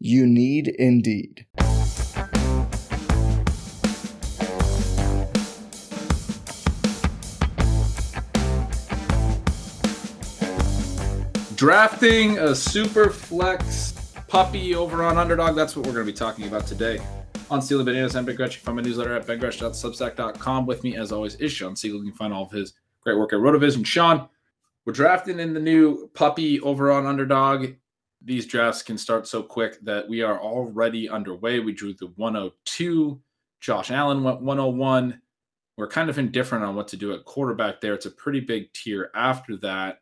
You need Indeed. Drafting a super flex puppy over on Underdog. That's what we're going to be talking about today on Stealing Bananas. I'm Ben Gretch. Find my newsletter at bengretch.substack.com. With me, as always, is Shawn Siegele. You can find all of his great work at RotoViz. And Shawn, we're drafting in the new puppy over on Underdog these drafts can start so quick that we are already underway. We drew the 102. Josh Allen went 101. We're kind of indifferent on what to do at quarterback there. It's a pretty big tier after that.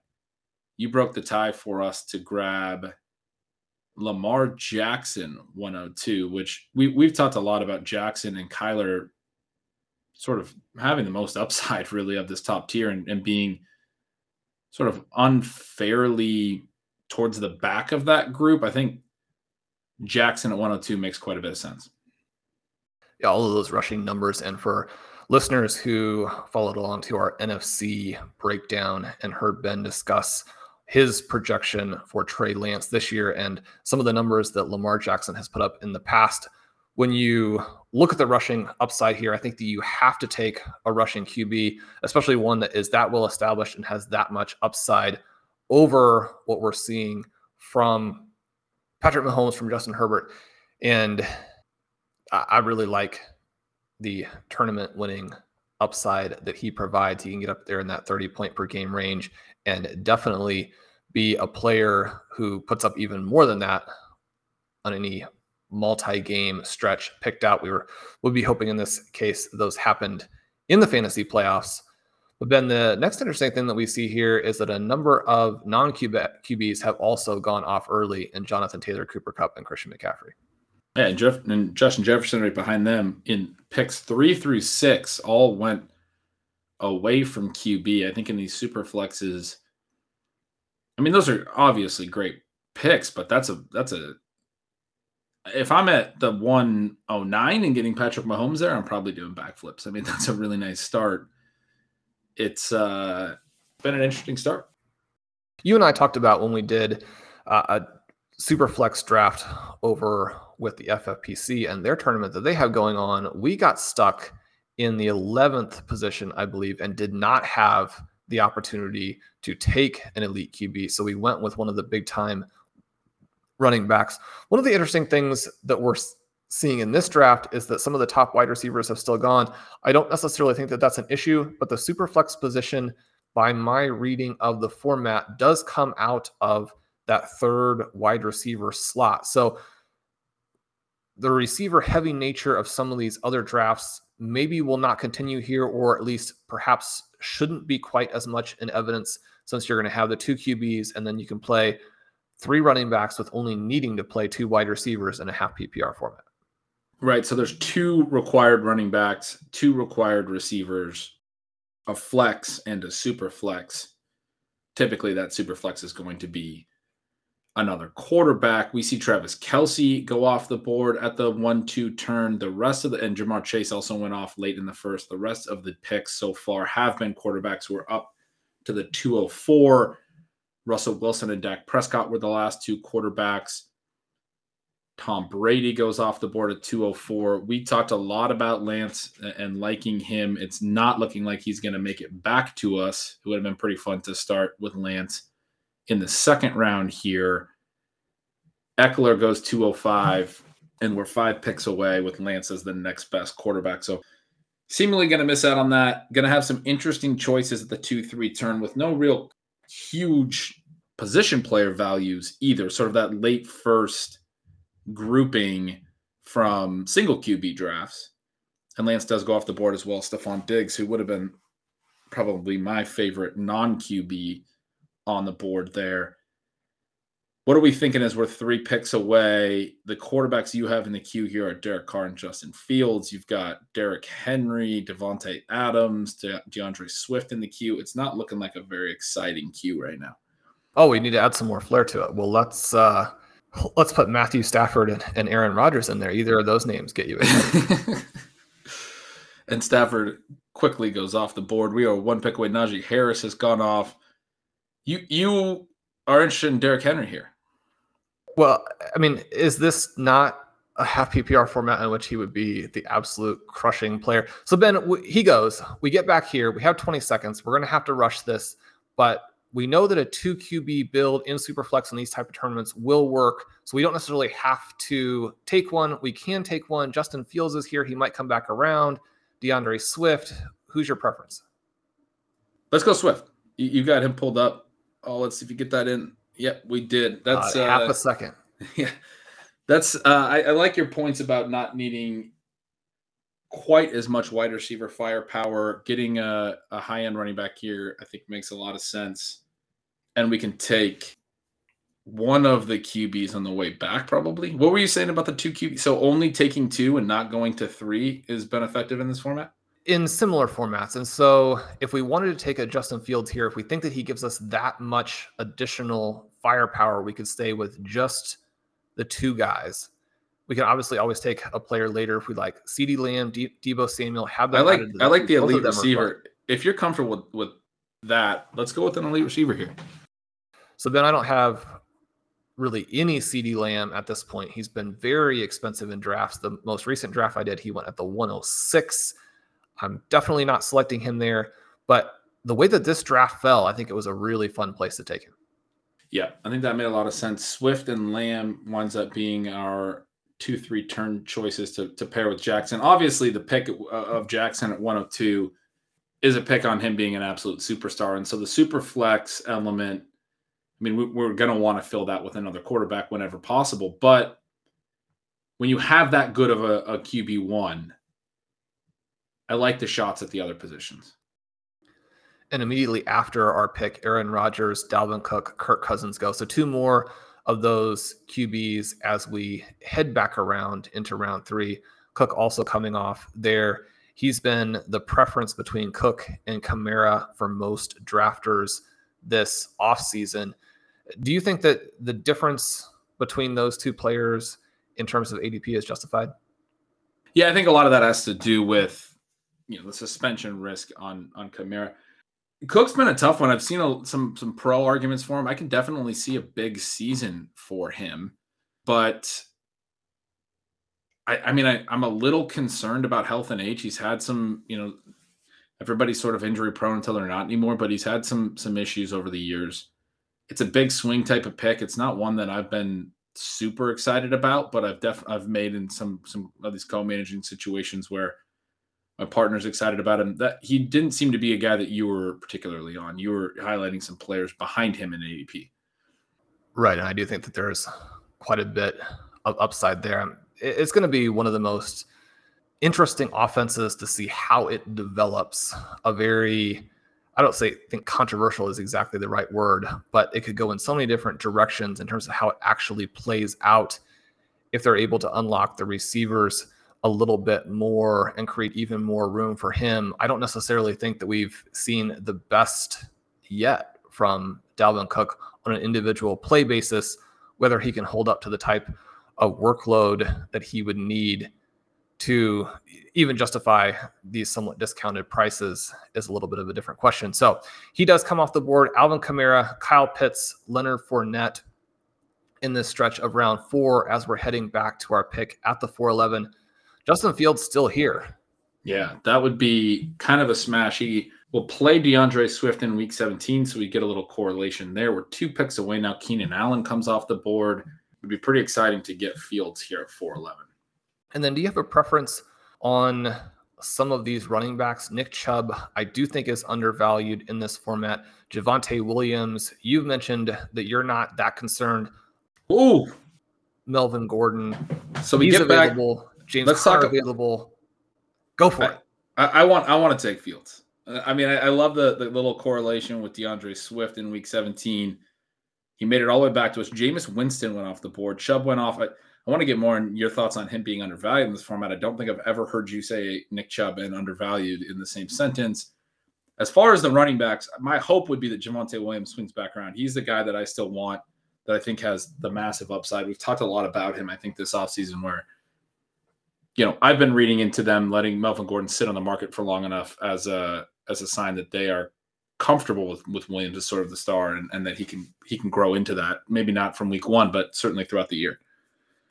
You broke the tie for us to grab Lamar Jackson 102, which we, we've talked a lot about Jackson and Kyler sort of having the most upside, really, of this top tier and, and being sort of unfairly towards the back of that group, I think Jackson at 102 makes quite a bit of sense. Yeah, all of those rushing numbers. And for listeners who followed along to our NFC breakdown and heard Ben discuss his projection for Trey Lance this year and some of the numbers that Lamar Jackson has put up in the past, when you look at the rushing upside here, I think that you have to take a rushing QB, especially one that is that well established and has that much upside over what we're seeing from Patrick Mahomes, from Justin Herbert. And I really like the tournament winning upside that he provides. He can get up there in that 30 point per game range and definitely be a player who puts up even more than that on any multi-game stretch picked out. We were would be hoping in this case those happened in the fantasy playoffs. But then the next interesting thing that we see here is that a number of non QBs have also gone off early in Jonathan Taylor, Cooper Kupp, and Christian McCaffrey. Yeah, and, Jeff, and Justin Jefferson right behind them in picks three through six all went away from QB. I think in these super flexes, I mean, those are obviously great picks, but that's a that's a if I'm at the 109 and getting Patrick Mahomes there, I'm probably doing backflips. I mean, that's a really nice start it's uh, been an interesting start. You and I talked about when we did uh, a super flex draft over with the FFPC and their tournament that they have going on. We got stuck in the 11th position, I believe, and did not have the opportunity to take an elite QB. So we went with one of the big time running backs. One of the interesting things that we're seeing in this draft is that some of the top wide receivers have still gone. I don't necessarily think that that's an issue, but the super flex position, by my reading of the format, does come out of that third wide receiver slot. So the receiver heavy nature of some of these other drafts maybe will not continue here, or at least perhaps shouldn't be quite as much in evidence since you're going to have the two QBs and then you can play three running backs with only needing to play two wide receivers in a half PPR format. Right. So there's two required running backs, two required receivers, a flex and a super flex. Typically, that super flex is going to be another quarterback. We see Travis Kelce go off the board at the one two turn. The rest of the, and Ja'Marr Chase also went off late in the first. The rest of the picks so far have been quarterbacks who are up to the 204. Russell Wilson and Dak Prescott were the last two quarterbacks. Tom Brady goes off the board at 204. We talked a lot about Lance and liking him. It's not looking like he's going to make it back to us. It would have been pretty fun to start with Lance in the second round here. Ekeler goes 205. and we're five picks away with Lance as the next best quarterback. So seemingly going to miss out on that. Going to have some interesting choices at the two three turn with no real huge position player values either. Sort of that late first grouping from single QB drafts. And Lance does go off the board as well. Stefon Diggs, who would have been probably my favorite non QB on the board there. What are we thinking as we're three picks away? The quarterbacks you have in the queue here are Derek Carr and Justin Fields. You've got Derrick Henry, Davante Adams, De- D'Andre Swift in the queue. It's not looking like a very exciting queue right now. Oh, we need to add some more flair to it. Well, let's uh let's put Matthew Stafford and, and Aaron Rodgers in there. Either of those names get you in. and Stafford quickly goes off the board. We are one pick away. Najee Harris has gone off. You you are interested in Derrick Henry here. Well, I mean, is this not a half PPR format in which he would be the absolute crushing player? So Ben, he goes. We get back here. We have 20 seconds. We're going to have to rush this, but we know that a two QB build in Superflex in these type of tournaments will work. So we don't necessarily have to take one. We can take one. Justin Fields is here. He might come back around. D'Andre Swift. Who's your preference? Let's go Swift. You got him pulled up. Oh, let's see if you get that in. Yep, we did. That's uh, half uh, a second. Yeah, that's. Uh, I, I like your points about not needing quite as much wide receiver firepower. Getting a, a high end running back here, I think, makes a lot of sense. And we can take one of the QBs on the way back, probably. What were you saying about the two QBs? So only taking two and not going to three is been effective in this format? in similar formats. And so, if we wanted to take a Justin Fields here, if we think that he gives us that much additional firepower, we could stay with just the two guys. We can obviously always take a player later if we like CeeDee Lamb, De- Deebo Samuel. Have that. I like I like the elite receiver. If you're comfortable with, with that, let's go with an elite receiver here. So then I don't have really any CeeDee Lamb at this point. He's been very expensive in drafts. The most recent draft I did, he went at the 106. I'm definitely not selecting him there, but the way that this draft fell, I think it was a really fun place to take him. Yeah, I think that made a lot of sense. Swift and Lamb winds up being our two, three turn choices to, to pair with Jackson. Obviously, the pick of Jackson at 102 is a pick on him being an absolute superstar. And so the super flex element, I mean, we, are going to want to fill that with another quarterback whenever possible. But when you have that good of a, a QB1, I like the shots at the other positions. And immediately after our pick, Aaron Rodgers, Dalvin Cook, Kirk Cousins go. So two more of those QBs as we head back around into round three. Cook also coming off there. He's been the preference between Cook and Kamara for most drafters this offseason. Do you think that the difference between those two players in terms of ADP is justified? Yeah, I think a lot of that has to do with you know the suspension risk on on Kamara. Cook's been a tough one. I've seen a, some some pro arguments for him. I can definitely see a big season for him, but I, I mean, I, I'm a little concerned about health and age. He's had some, you know, everybody's sort of injury prone until they're not anymore, but he's had some some issues over the years. It's a big swing type of pick. It's not one that I've been super excited about, but I've definitely I've made in some some of these co-managing situations where my partner's excited about him. That he didn't seem to be a guy that you were particularly on. You were highlighting some players behind him in ADP. Right, and I do think that there's quite a bit of upside there. Um, it's going to be one of the most interesting offenses to see how it develops. A very I don't say think controversial is exactly the right word, but it could go in so many different directions in terms of how it actually plays out if they're able to unlock the receivers a little bit more and create even more room for him. I don't necessarily think that we've seen the best yet from Dalvin Cook on an individual play basis, whether he can hold up to the type of workload that he would need to even justify these somewhat discounted prices is a little bit of a different question. So he does come off the board. Alvin Kamara, Kyle Pitts, Leonard Fournette in this stretch of round four as we're heading back to our pick at the 411. Justin Fields still here. Yeah, that would be kind of a smash. He will play D'Andre Swift in week 17, so we get a little correlation there. We're two picks away now. Keenan Allen comes off the board. It would be pretty exciting to get Fields here at 411. And then do you have a preference on some of these running backs? Nick Chubb, I do think is undervalued in this format. Javonte Williams, you've mentioned that you're not that concerned. Ooh, Melvin Gordon. So we He's get back. available. James Let's Conner talk- available. Go for it. I, I want I want to take Fields. Uh, I mean, I, I love the, the little correlation with D'Andre Swift in Week 17. He made it all the way back to us. Jameis Winston went off the board. Chubb went off. I, want to get more on your thoughts on him being undervalued in this format. I don't think I've ever heard you say Nick Chubb and undervalued in the same sentence. As far as the running backs, my hope would be that Javonte Williams swings back around. He's the guy that I still want, that I think has the massive upside. We've talked a lot about him, I think, this offseason where you know, I've been reading into them letting Melvin Gordon sit on the market for long enough as a as a sign that they are comfortable with with Williams as sort of the star and, and that he can he can grow into that. Maybe not from week one, but certainly throughout the year.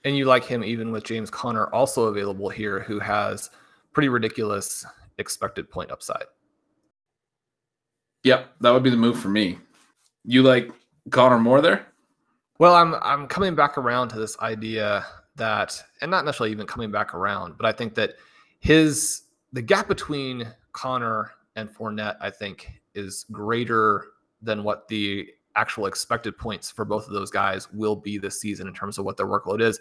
And you like him even with James Conner also available here, who has pretty ridiculous expected point upside. Yep, that would be the move for me. You like Conner more there? Well, I'm I'm coming back around to this idea that, and not necessarily even coming back around, but I think that his the gap between Conner and Fournette, I think, is greater than what the actual expected points for both of those guys will be this season in terms of what their workload is.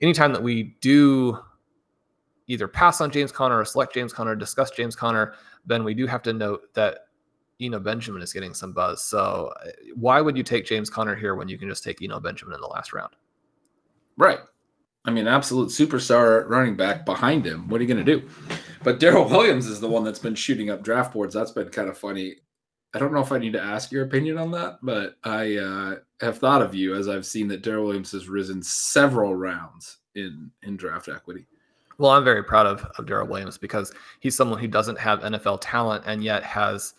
Anytime that we do either pass on James Conner or select James Conner, discuss James Conner, then we do have to note that Eno Benjamin is getting some buzz. So uh, why would you take James Conner here when you can just take Eno Benjamin in the last round? Right. I mean, absolute superstar running back behind him. What are you going to do? But Darrel Williams is the one that's been shooting up draft boards. That's been kind of funny. I don't know if I need to ask your opinion on that, but I uh, have thought of you as I've seen that Darrel Williams has risen several rounds in in draft equity. Well, I'm very proud of, of Darrel Williams because he's someone who doesn't have NFL talent and yet has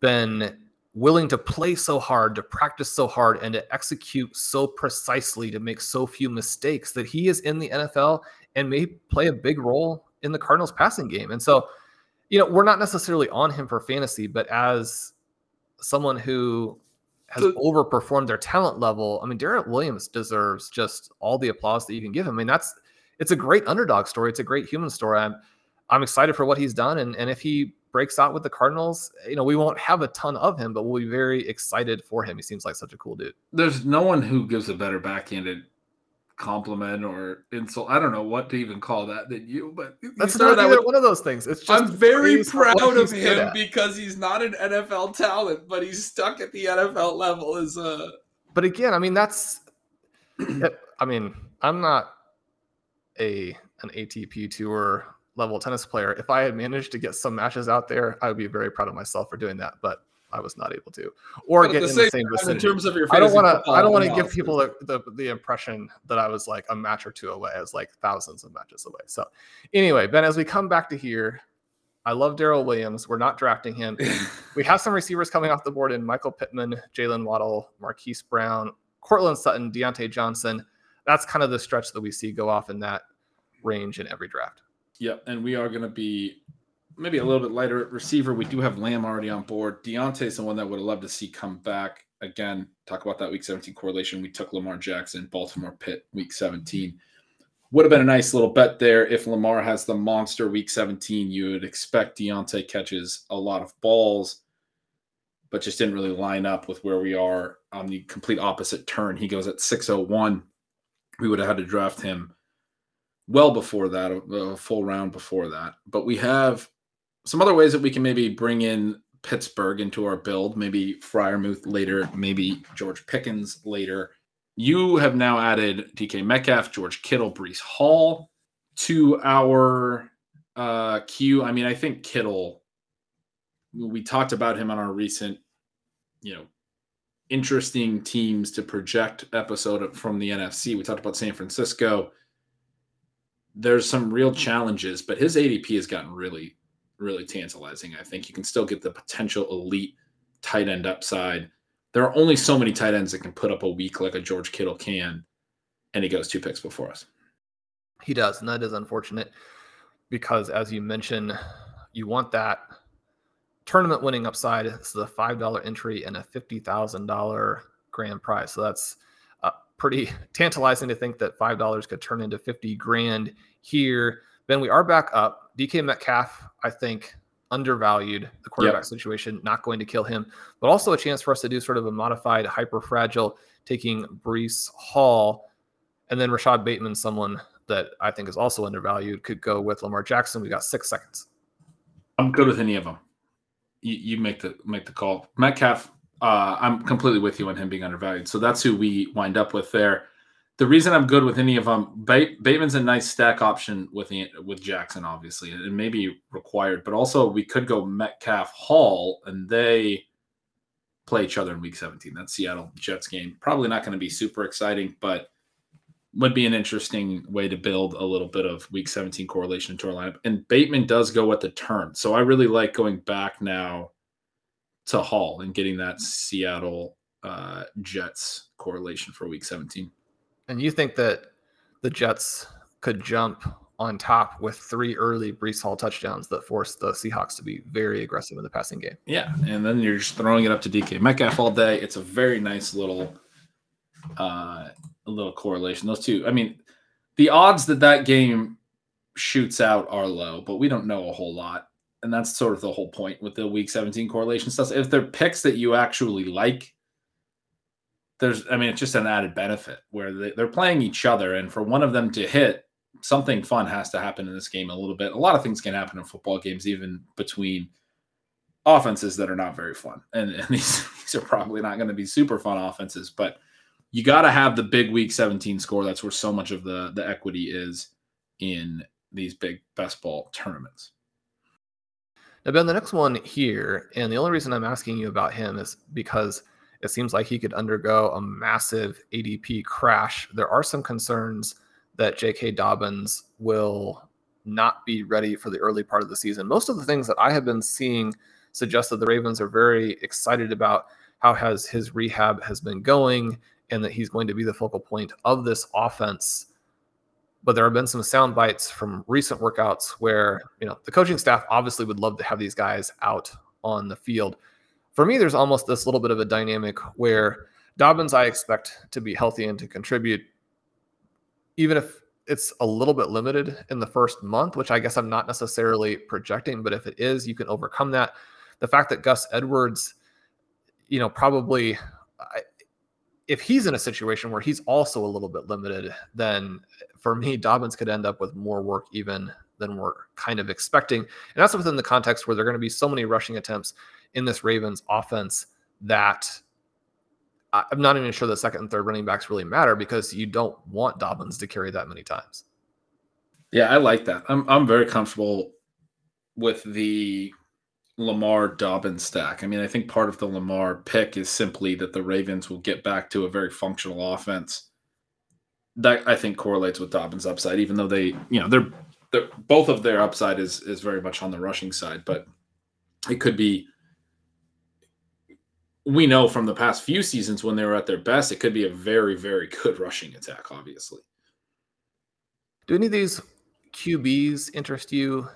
been willing to play so hard, to practice so hard, and to execute so precisely to make so few mistakes that he is in the NFL and may play a big role in the Cardinals passing game. And so, you know, we're not necessarily on him for fantasy, but as someone who has So- overperformed their talent level, I mean, Darren Williams deserves just all the applause that you can give him. I mean, that's it's a great underdog story. It's a great human story. I'm I'm excited for what he's done, and and if he breaks out with the Cardinals, you know, we won't have a ton of him, but we'll be very excited for him. He seems like such a cool dude. There's no one who gives a better backhanded compliment or insult. I don't know what to even call that than you, but That's not that with- one of those things. It's just I'm very praise for what proud of him because he's not an NFL talent, but he's stuck at the NFL level as a but again, I mean, that's. I mean, I'm not a an ATP tour level tennis player. If I had managed to get some matches out there, I would be very proud of myself for doing that. But I was not able to, or But get the in same the same time, vicinity. in terms of your I don't want to. I don't want to give people the, the the impression that I was like a match or two away. I was like thousands of matches away. So, anyway, Ben, as we come back to here, I love Darrel Williams. We're not drafting him. we have some receivers coming off the board in Michael Pittman, Jaylen Waddle, Marquise Brown, Courtland Sutton, Diontae Johnson. That's kind of the stretch that we see go off in that range in every draft. Yep, and we are going to be maybe a little bit lighter receiver. We do have Lamb already on board. Diontae's the one that would have loved to see come back. Again, talk about that week 17 correlation. We took Lamar Jackson, Baltimore Pitt, week 17. Would have been a nice little bet there. If Lamar has the monster week 17, you would expect Deontay catches a lot of balls, but just didn't really line up with where we are on the complete opposite turn. He goes at 601. We would have had to draft him well before that, a full round before that. But we have some other ways that we can maybe bring in Pittsburgh into our build. Maybe Freiermuth later, maybe George Pickens later. You have now added DK Metcalf, George Kittle, Breece Hall to our uh, queue. I mean, I think Kittle. We talked about him on our recent, you know, interesting teams to project episode from the NFC. We talked about San Francisco there's some real challenges, but his ADP has gotten really, really tantalizing. I think you can still get the potential elite tight end upside. There are only so many tight ends that can put up a week like a George Kittle can, and he goes two picks before us. He does, and that is unfortunate because, as you mentioned, you want that tournament winning upside. This is a five dollar entry and a fifty thousand dollar grand prize. So that's uh, pretty tantalizing to think that five dollars could turn into fifty grand here. Ben, we are back up. DK Metcalf, I think, undervalued the quarterback yep. situation, not going to kill him, but also a chance for us to do sort of a modified hyper fragile, taking Breece Hall, and then Rashod Bateman, someone that I think is also undervalued, could go with Lamar Jackson. We got six seconds. I'm good with any of them. You, you make the make the call. Metcalf, uh, I'm completely with you on him being undervalued. So that's who we wind up with there the reason I'm good with any of them, Bateman's a nice stack option with with Jackson, obviously, and maybe required, but also we could go Metcalf Hall, and they play each other in Week 17. That Seattle Jets game probably not going to be super exciting, but would be an interesting way to build a little bit of Week 17 correlation into our lineup. And Bateman does go at the turn, so I really like going back now to Hall and getting that Seattle uh, Jets correlation for Week 17. And you think that the Jets could jump on top with three early Breece Hall touchdowns that force the Seahawks to be very aggressive in the passing game. Yeah, and then you're just throwing it up to DK Metcalf all day. It's a very nice little, uh, little correlation. Those two. I mean, the odds that that game shoots out are low, but we don't know a whole lot, and that's sort of the whole point with the Week 17 correlation stuff. If they're picks that you actually like, there's i mean it's just an added benefit where they, they're playing each other and for one of them to hit something fun has to happen in this game a little bit. A lot of things can happen in football games even between offenses that are not very fun. And, and these, these are probably not going to be super fun offenses but you got to have the big week 17 score. That's where so much of the the equity is in these big best ball tournaments. Now ben the next one here and the only reason i'm asking you about him is because it seems like he could undergo a massive ADP crash. There are some concerns that J.K. Dobbins will not be ready for the early part of the season. Most of the things that I have been seeing suggest that the Ravens are very excited about how has his rehab has been going and that he's going to be the focal point of this offense. But there have been some sound bites from recent workouts where, you know, the coaching staff obviously would love to have these guys out on the field for me, there's almost this little bit of a dynamic where Dobbins, I expect to be healthy and to contribute, even if it's a little bit limited in the first month, which I guess I'm not necessarily projecting, but if it is, you can overcome that. The fact that Gus Edwards, you know, probably if he's in a situation where he's also a little bit limited, then for me, Dobbins could end up with more work even than we're kind of expecting. And that's within the context where there are going to be so many rushing attempts in this Ravens offense that I'm not even sure the second and third running backs really matter because you don't want Dobbins to carry that many times. Yeah, I like that. I'm I'm very comfortable with the Lamar Dobbins stack. I mean, I think part of the Lamar pick is simply that the Ravens will get back to a very functional offense. That I think correlates with Dobbins' upside, even though they, you know, they're, they're both of their upside is is very much on the rushing side, but it could be we know from the past few seasons when they were at their best, it could be a very, very good rushing attack, obviously. Do any of these QBs interest you?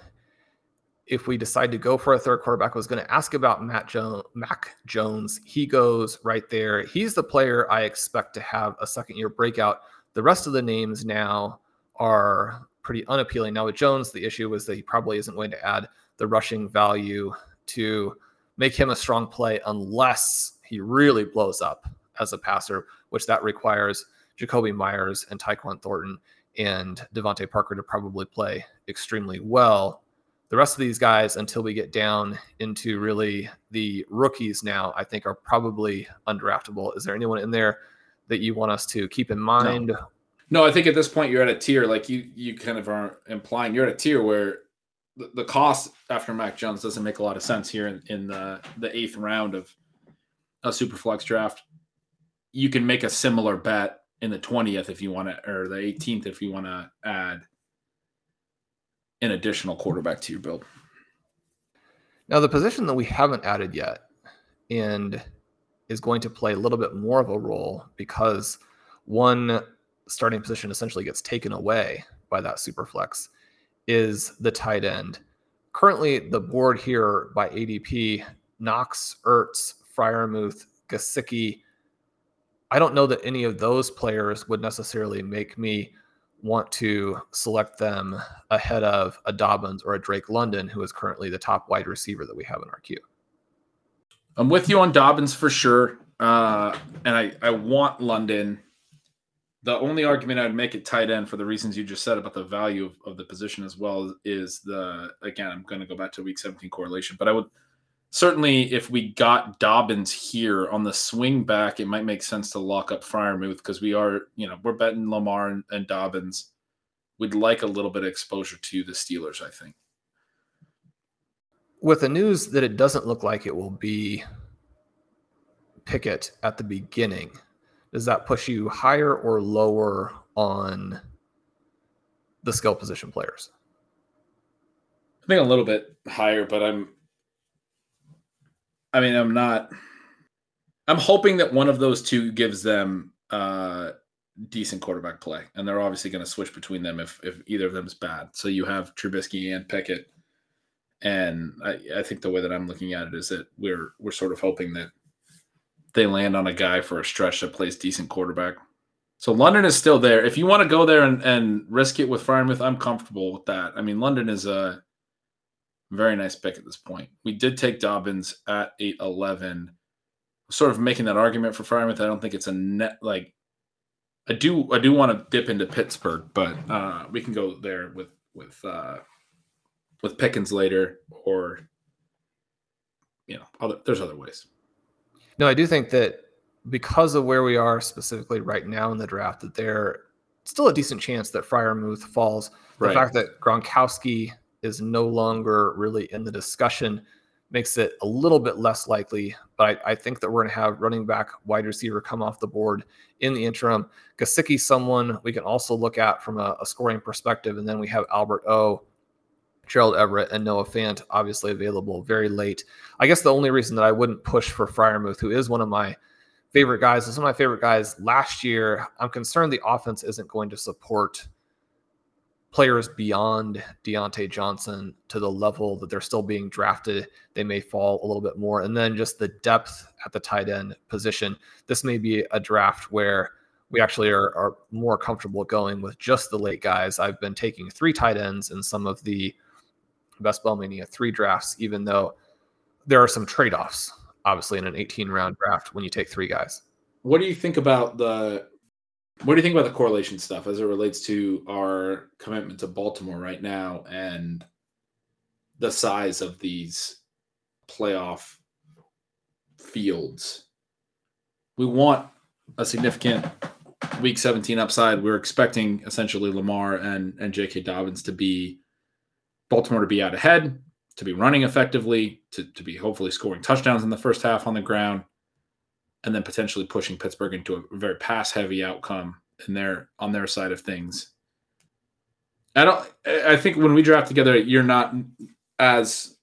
If we decide to go for a third quarterback, I was going to ask about Matt Jones, Mac Jones. He goes right there. He's the player I expect to have a second year breakout. The rest of the names now are pretty unappealing. Now with Jones, the issue was that he probably isn't going to add the rushing value to make him a strong play unless he really blows up as a passer, which that requires Jakobi Meyers and Tyquan Thornton and DeVante Parker to probably play extremely well. The rest of these guys, until we get down into really the rookies now, I think are probably undraftable. Is there anyone in there that you want us to keep in mind? No. no, I think at this point you're at a tier, like you you kind of are implying you're at a tier where the, cost after Mac Jones doesn't make a lot of sense here in, in the, the eighth round of a super flex draft. You can make a similar bet in the 20th if you want to, or the 18th if you want to add an additional quarterback to your build. Now, the position that we haven't added yet and is going to play a little bit more of a role because one starting position essentially gets taken away by that super flex is the tight end. Currently, the board here by ADP Knox, Ertz, Freiermuth, Gesicki. I don't know that any of those players would necessarily make me want to select them ahead of a Dobbins or a Drake London, who is currently the top wide receiver that we have in our queue. I'm with you on Dobbins for sure. Uh, and I, I want London. The only argument I'd make it tight end for the reasons you just said about the value of, of the position as well is the again, I'm going to go back to week 17 correlation, but I would certainly if we got Dobbins here on the swing back, it might make sense to lock up Freiermuth because we are, you know, we're betting Lamar and, and Dobbins. We'd like a little bit of exposure to the Steelers, I think. With the news that it doesn't look like it will be Pickett at the beginning, does that push you higher or lower on the skill position players? I think a little bit higher, but I'm I mean, I'm not I'm hoping that one of those two gives them uh decent quarterback play. And they're obviously going to switch between them if if either of them is bad. So you have Trubisky and Pickett. And I, I think the way that I'm looking at it is that we're we're sort of hoping that they land on a guy for a stretch that plays decent quarterback. So London is still there. If you want to go there and, and risk it with Freiermuth, I'm comfortable with that. I mean, London is a very nice pick at this point. We did take Dobbins at 8'11. Sort of making that argument for Freiermuth. I don't think it's a net like I do I do want to dip into Pittsburgh, but uh we can go there with with uh with Pickens later or you know, other there's other ways. No, I do think that because of where we are specifically right now in the draft, that there still a decent chance that Freiermuth falls. The Right. fact that Gronkowski is no longer really in the discussion makes it a little bit less likely. But I, I think that we're going to have running back, wide receiver come off the board in the interim. Gesicki, someone we can also look at from a, a scoring perspective, and then we have Albert O. Gerald Everett and Noah Fant obviously available very late. I guess the only reason that I wouldn't push for Freiermuth, who is one of my favorite guys, is one of my favorite guys last year. I'm concerned the offense isn't going to support players beyond Diontae Johnson to the level that they're still being drafted. They may fall a little bit more. And then just the depth at the tight end position. This may be a draft where we actually are, are more comfortable going with just the late guys. I've been taking three tight ends in some of the Best Ball Mania three drafts, even though there are some trade offs, obviously, in an 18 round draft when you take three guys. What do you think about the what do you think about the correlation stuff as it relates to our commitment to Baltimore right now and the size of these playoff fields? We want a significant week 17 upside. We're expecting essentially Lamar and and J.K. Dobbins to be Baltimore to be out ahead, to be running effectively, to, to be hopefully scoring touchdowns in the first half on the ground and then potentially pushing Pittsburgh into a very pass heavy outcome in their on their side of things. I don't I think when we draft together, you're not as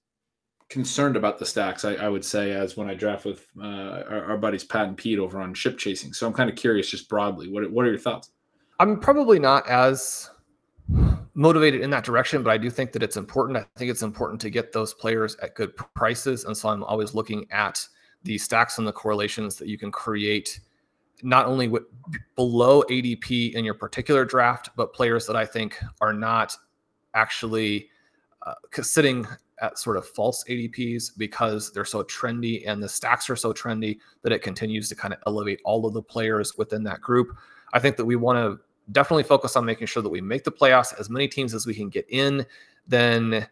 concerned about the stacks, I, I would say, as when I draft with uh, our, our buddies Pat and Pete over on ship chasing. So I'm kind of curious just broadly. What what are your thoughts? I'm probably not as motivated in that direction, but I do think that it's important. I think it's important to get those players at good prices. And so I'm always looking at the stacks and the correlations that you can create not only with below ADP in your particular draft, but players that I think are not actually uh, sitting at sort of false ADPs because they're so trendy and the stacks are so trendy that it continues to kind of elevate all of the players within that group. I think that we want to definitely focus on making sure that we make the playoffs as many teams as we can get in. Then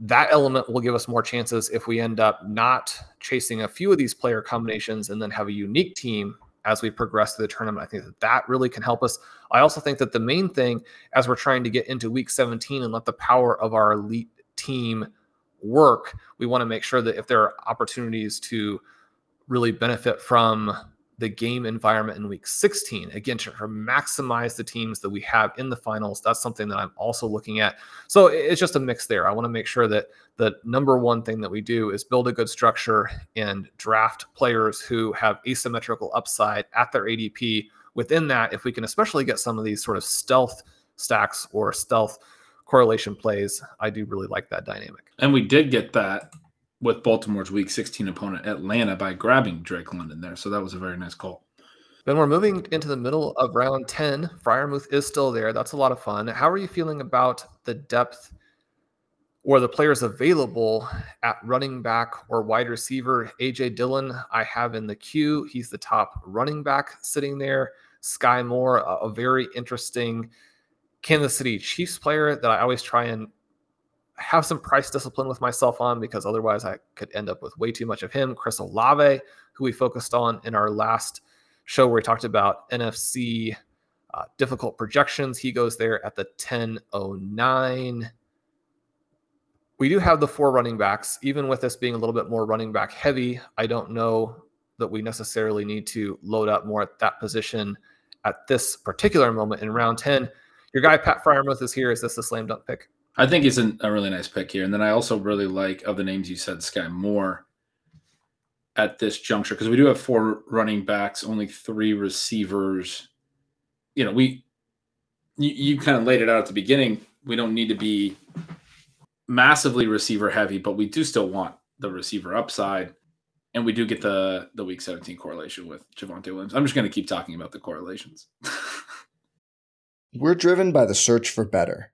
that element will give us more chances if we end up not chasing a few of these player combinations and then have a unique team as we progress through the tournament. I think that that really can help us. I also think that the main thing as we're trying to get into week 17 and let the power of our elite team work, we want to make sure that if there are opportunities to really benefit from the game environment in week 16 again to maximize the teams that we have in the finals that's something that i'm also looking at. So it's just a mix there. I want to make sure that the number one thing that we do is build a good structure and draft players who have asymmetrical upside at their adp within that if we can especially get some of these sort of stealth stacks or stealth correlation plays i do really like that dynamic. And we did get that with Baltimore's Week 16 opponent Atlanta by grabbing Drake London there. So that was a very nice call. Then we're moving into the middle of round 10. Freiermuth is still there. That's a lot of fun. How are you feeling about the depth or the players available at running back or wide receiver? AJ Dillon, I have in the queue. He's the top running back sitting there. Skyy Moore, a, a very interesting Kansas City Chiefs player that I always try and have some price discipline with myself on because otherwise I could end up with way too much of him. Chris Olave, who we focused on in our last show where we talked about NFC uh, difficult projections. He goes there at the 1009. We do have the four running backs, even with this being a little bit more running back heavy. I don't know that we necessarily need to load up more at that position at this particular moment in round 10. Your guy, Pat Freiermuth, is here. Is this a slam dunk pick? I think he's a really nice pick here. And then I also really like, of the names you said, Skyy Moore at this juncture, because we do have four running backs, only three receivers. You know, we, you, you kind of laid it out at the beginning. We don't need to be massively receiver heavy, but we do still want the receiver upside. And we do get the the week 17 correlation with Javonte Williams. I'm just going to keep talking about the correlations. We're driven by the search for better.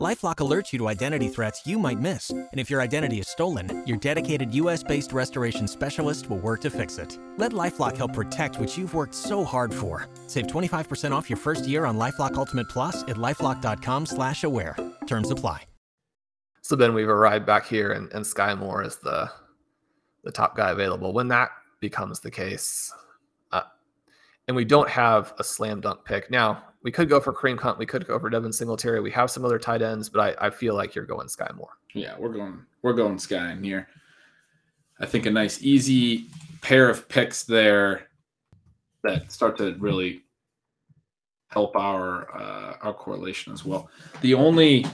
LifeLock alerts you to identity threats you might miss, and if your identity is stolen, your dedicated U.S.-based restoration specialist will work to fix it. Let LifeLock help protect what you've worked so hard for. Save 25% off your first year on LifeLock Ultimate Plus at lifeLock.com/slash-aware. Terms apply. So then we've arrived back here, and, and Skyy Moore is the the top guy available. When that becomes the case, uh, and we don't have a slam dunk pick now we could go for Kareem Hunt. We could go for Devin Singletary. We have some other tight ends, but I, I feel like you're going Skyy Moore. Yeah, we're going we're going Sky in here. I think a nice easy pair of picks there that start to really help our uh, our correlation as well. The only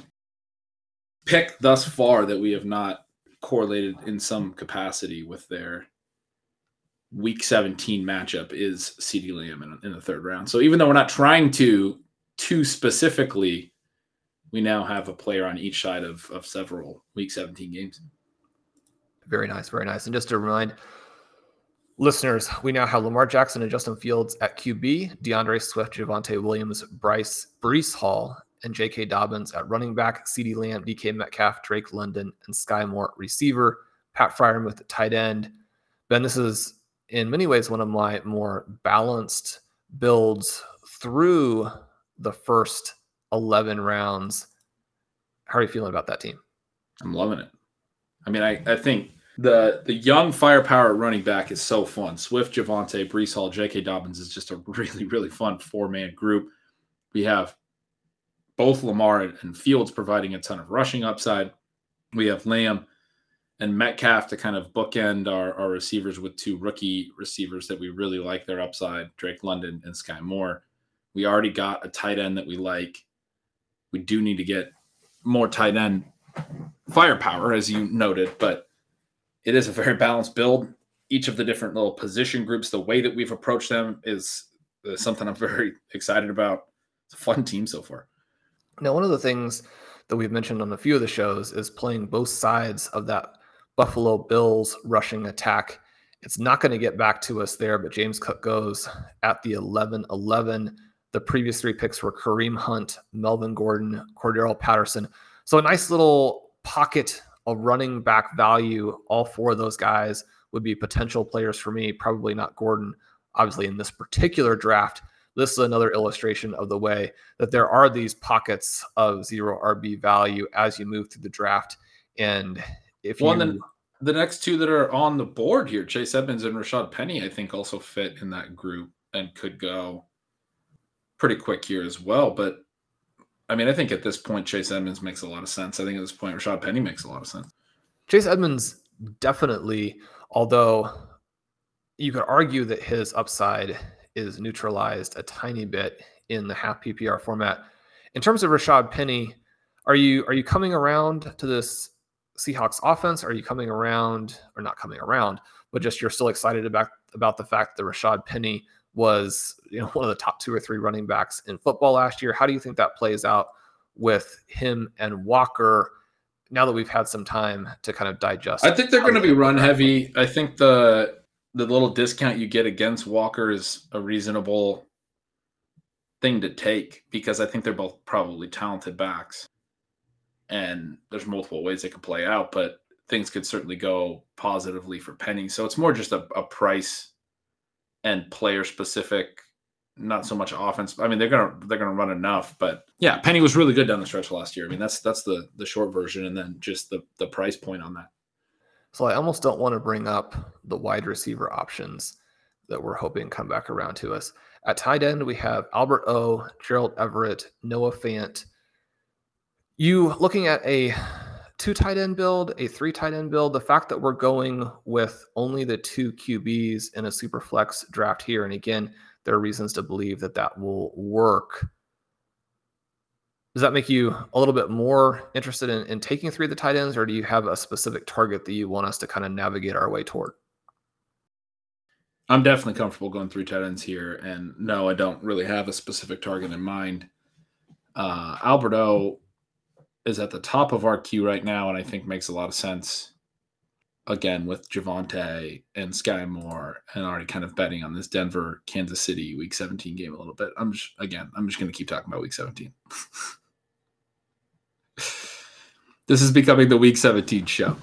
pick thus far that we have not correlated in some capacity with their week 17 matchup is CeeDee Lamb in, in, the third round. So even though we're not trying to too specifically, we now have a player on each side of, of several week 17 games. Very nice. Very nice. And just to remind listeners, we now have Lamar Jackson and Justin Fields at QB, D'Andre Swift, Javonte Williams, Bryce, Breece Hall, and J.K. Dobbins at running back, CeeDee Lamb, DK Metcalf, Drake London, and Skyy Moore receiver, Pat Freiermuth at tight end. Ben, this is in many ways one of my more balanced builds through the first 11 rounds. How are you feeling about that team? I'm loving it. I mean, I, I think the the young firepower running back is so fun. Swift, Javonte, Breece Hall, J.K. Dobbins is just a really, really fun four man group. We have both Lamar and Fields providing a ton of rushing upside. We have Lamb and Metcalf to kind of bookend our, our receivers with two rookie receivers that we really like their upside, Drake London and Skyy Moore. We already got a tight end that we like. We do need to get more tight end firepower, as you noted, but it is a very balanced build. Each of the different little position groups, the way that we've approached them is, is something I'm very excited about. It's a fun team so far. Now, one of the things that we've mentioned on a few of the shows is playing both sides of that Buffalo Bills rushing attack. It's not going to get back to us there, but James Cook goes at the 11 11. The previous three picks were Kareem Hunt, Melvin Gordon, Cordarrelle Patterson. So a nice little pocket of running back value. All four of those guys would be potential players for me. Probably not Gordon, obviously, in this particular draft. This is another illustration of the way that there are these pockets of zero RB value as you move through the draft. And if Well, you then the next two that are on the board here, Chase Edmonds and Rashaad Penny, I think also fit in that group and could go pretty quick here as well. But I mean, I think at this point, Chase Edmonds makes a lot of sense. I think at this point, Rashaad Penny makes a lot of sense. Chase Edmonds definitely, although you could argue that his upside is neutralized a tiny bit in the half PPR format. In terms of Rashaad Penny, are you are you coming around to this Seahawks offense? Are you coming around or not coming around, but just you're still excited about about the fact that Rashaad Penny was you know one of the top two or three running backs in football last year? How do you think that plays out with him and Walker? Now that we've had some time to kind of digest, I think they're going to be run heavy. I think the the little discount you get against Walker is a reasonable thing to take because I think they're both probably talented backs. And there's multiple ways it could play out, but things could certainly go positively for Penny. So it's more just a, a price and player specific, not so much offense. I mean, they're gonna they're gonna run enough, but yeah, Penny was really good down the stretch last year. I mean, that's that's the the short version, and then just the the price point on that. So I almost don't want to bring up the wide receiver options that we're hoping come back around to us. At tight end, we have Albert O, Gerald Everett, Noah Fant. You looking at a two tight end build, a three tight end build, the fact that we're going with only the two QBs in a super flex draft here, and again, there are reasons to believe that that will work. Does that make you a little bit more interested in, in taking three of the tight ends, or do you have a specific target that you want us to kind of navigate our way toward? I'm definitely comfortable going through tight ends here, and no, I don't really have a specific target in mind. Uh, Albert O is at the top of our queue right now, and I think makes a lot of sense. Again, with Javonte and Skyy Moore, and already kind of betting on this Denver Kansas City Week 17 game a little bit. I'm just again, I'm just going to keep talking about Week 17. this is becoming the Week 17 show.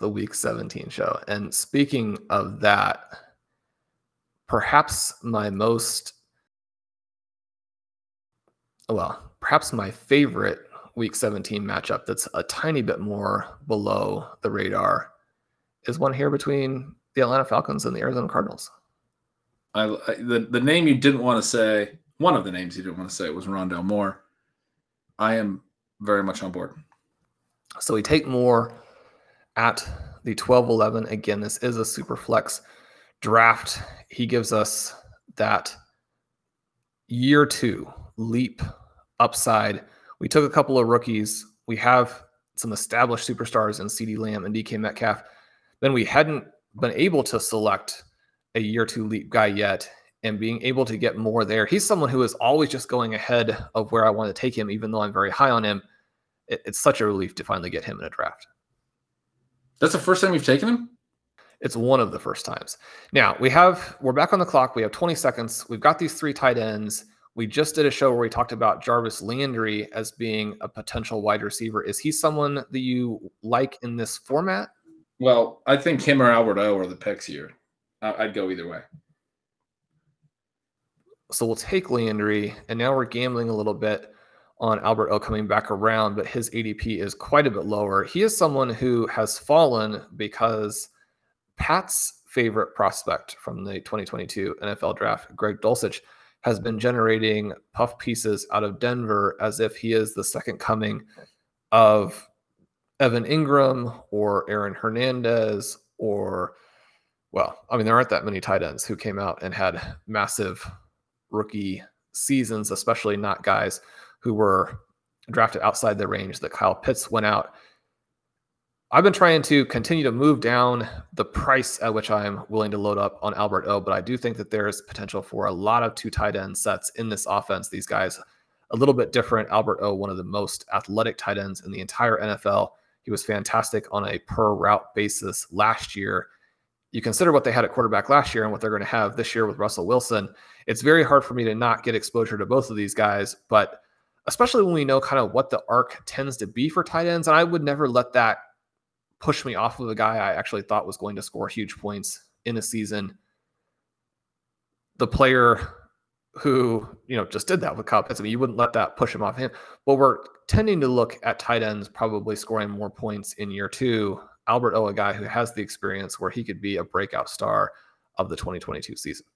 The Week 17 show. And speaking of that, perhaps my most, well, perhaps my favorite Week 17 matchup that's a tiny bit more below the radar is one here between the Atlanta Falcons and the Arizona Cardinals. I, I the the name you didn't want to say, one of the names you didn't want to say was Rondale Moore. I am very much on board. So we take Moore at the 12 11. Again, this is a super flex draft. He gives us that year two leap upside. We took a couple of rookies. We have some established superstars in CeeDee Lamb and DK Metcalf. Then we hadn't been able to select a year two leap guy yet and being able to get more there. He's someone who is always just going ahead of where I want to take him, even though I'm very high on him. It, it's such a relief to finally get him in a draft. That's the first time you've taken him. It's one of the first times. Now we have we're back on the clock. We have 20 seconds. We've got these three tight ends. We just did a show where we talked about Jarvis Landry as being a potential wide receiver. Is he someone that you like in this format? Well, I think him or Albert O are the picks here. I'd go either way. So we'll take Landry, and now we're gambling a little bit on Albert O coming back around, but his ADP is quite a bit lower. He is someone who has fallen because Pat's favorite prospect from the 2022 NFL draft, Greg Dulcich, has been generating puff pieces out of Denver as if he is the second coming of Evan Engram or Aaron Hernandez or well, I mean, there aren't that many tight ends who came out and had massive rookie seasons, especially not guys who were drafted outside the range that Kyle Pitts went out. I've been trying to continue to move down the price at which I'm willing to load up on Albert O, but I do think that there is potential for a lot of two tight end sets in this offense. These guys a little bit different. Albert O, one of the most athletic tight ends in the entire NFL. He was fantastic on a per route basis last year. you consider what they had at quarterback last year and what they're going to have this year with Russell Wilson, it's very hard for me to not get exposure to both of these guys. But especially when we know kind of what the arc tends to be for tight ends, and I would never let that push me off of a guy I actually thought was going to score huge points in a season. The player who you know just did that with Kyle Pitts. I mean, you wouldn't let that push him off him. But we're tending to look at tight ends probably scoring more points in year two. Albert O, a guy who has the experience where he could be a breakout star of the 2022 season.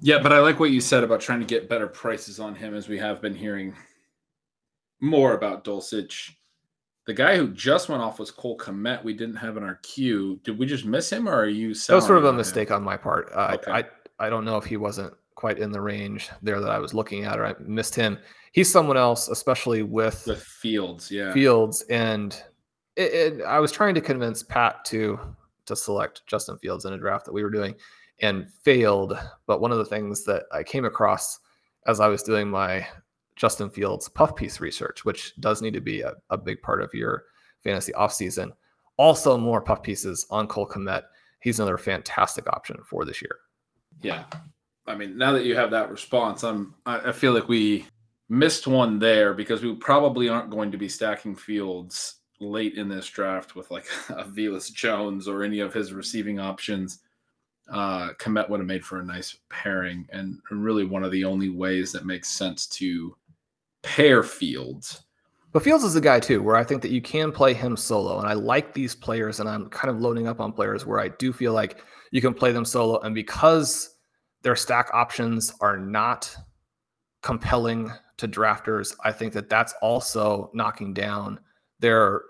Yeah, but I like what you said about trying to get better prices on him as we have been hearing more about Dulcich. The guy who just went off was Cole Kmet. We didn't have in our queue. Did we just miss him, or are you? That was sort of a mistake him? on my part. Uh, okay. I I don't know if he wasn't quite in the range there that I was looking at, or I missed him. He's someone else, especially with the Fields, yeah, Fields, and it, it, I was trying to convince Pat to to select Justin Fields in a draft that we were doing, and failed. But one of the things that I came across as I was doing my Justin Fields puff piece research, which does need to be a, a big part of your fantasy offseason. Also, more puff pieces on Cole Kmet. He's another fantastic option for this year. Yeah. I mean, now that you have that response, I'm I feel like we missed one there because we probably aren't going to be stacking fields late in this draft with like a Velus Jones or any of his receiving options. Uh Kmet would have made for a nice pairing and really one of the only ways that makes sense to pair Fields. But Fields is a guy too, where I think that you can play him solo. And I like these players, and I'm kind of loading up on players where I do feel like you can play them solo. And because their stack options are not compelling to drafters, I think that that's also knocking down their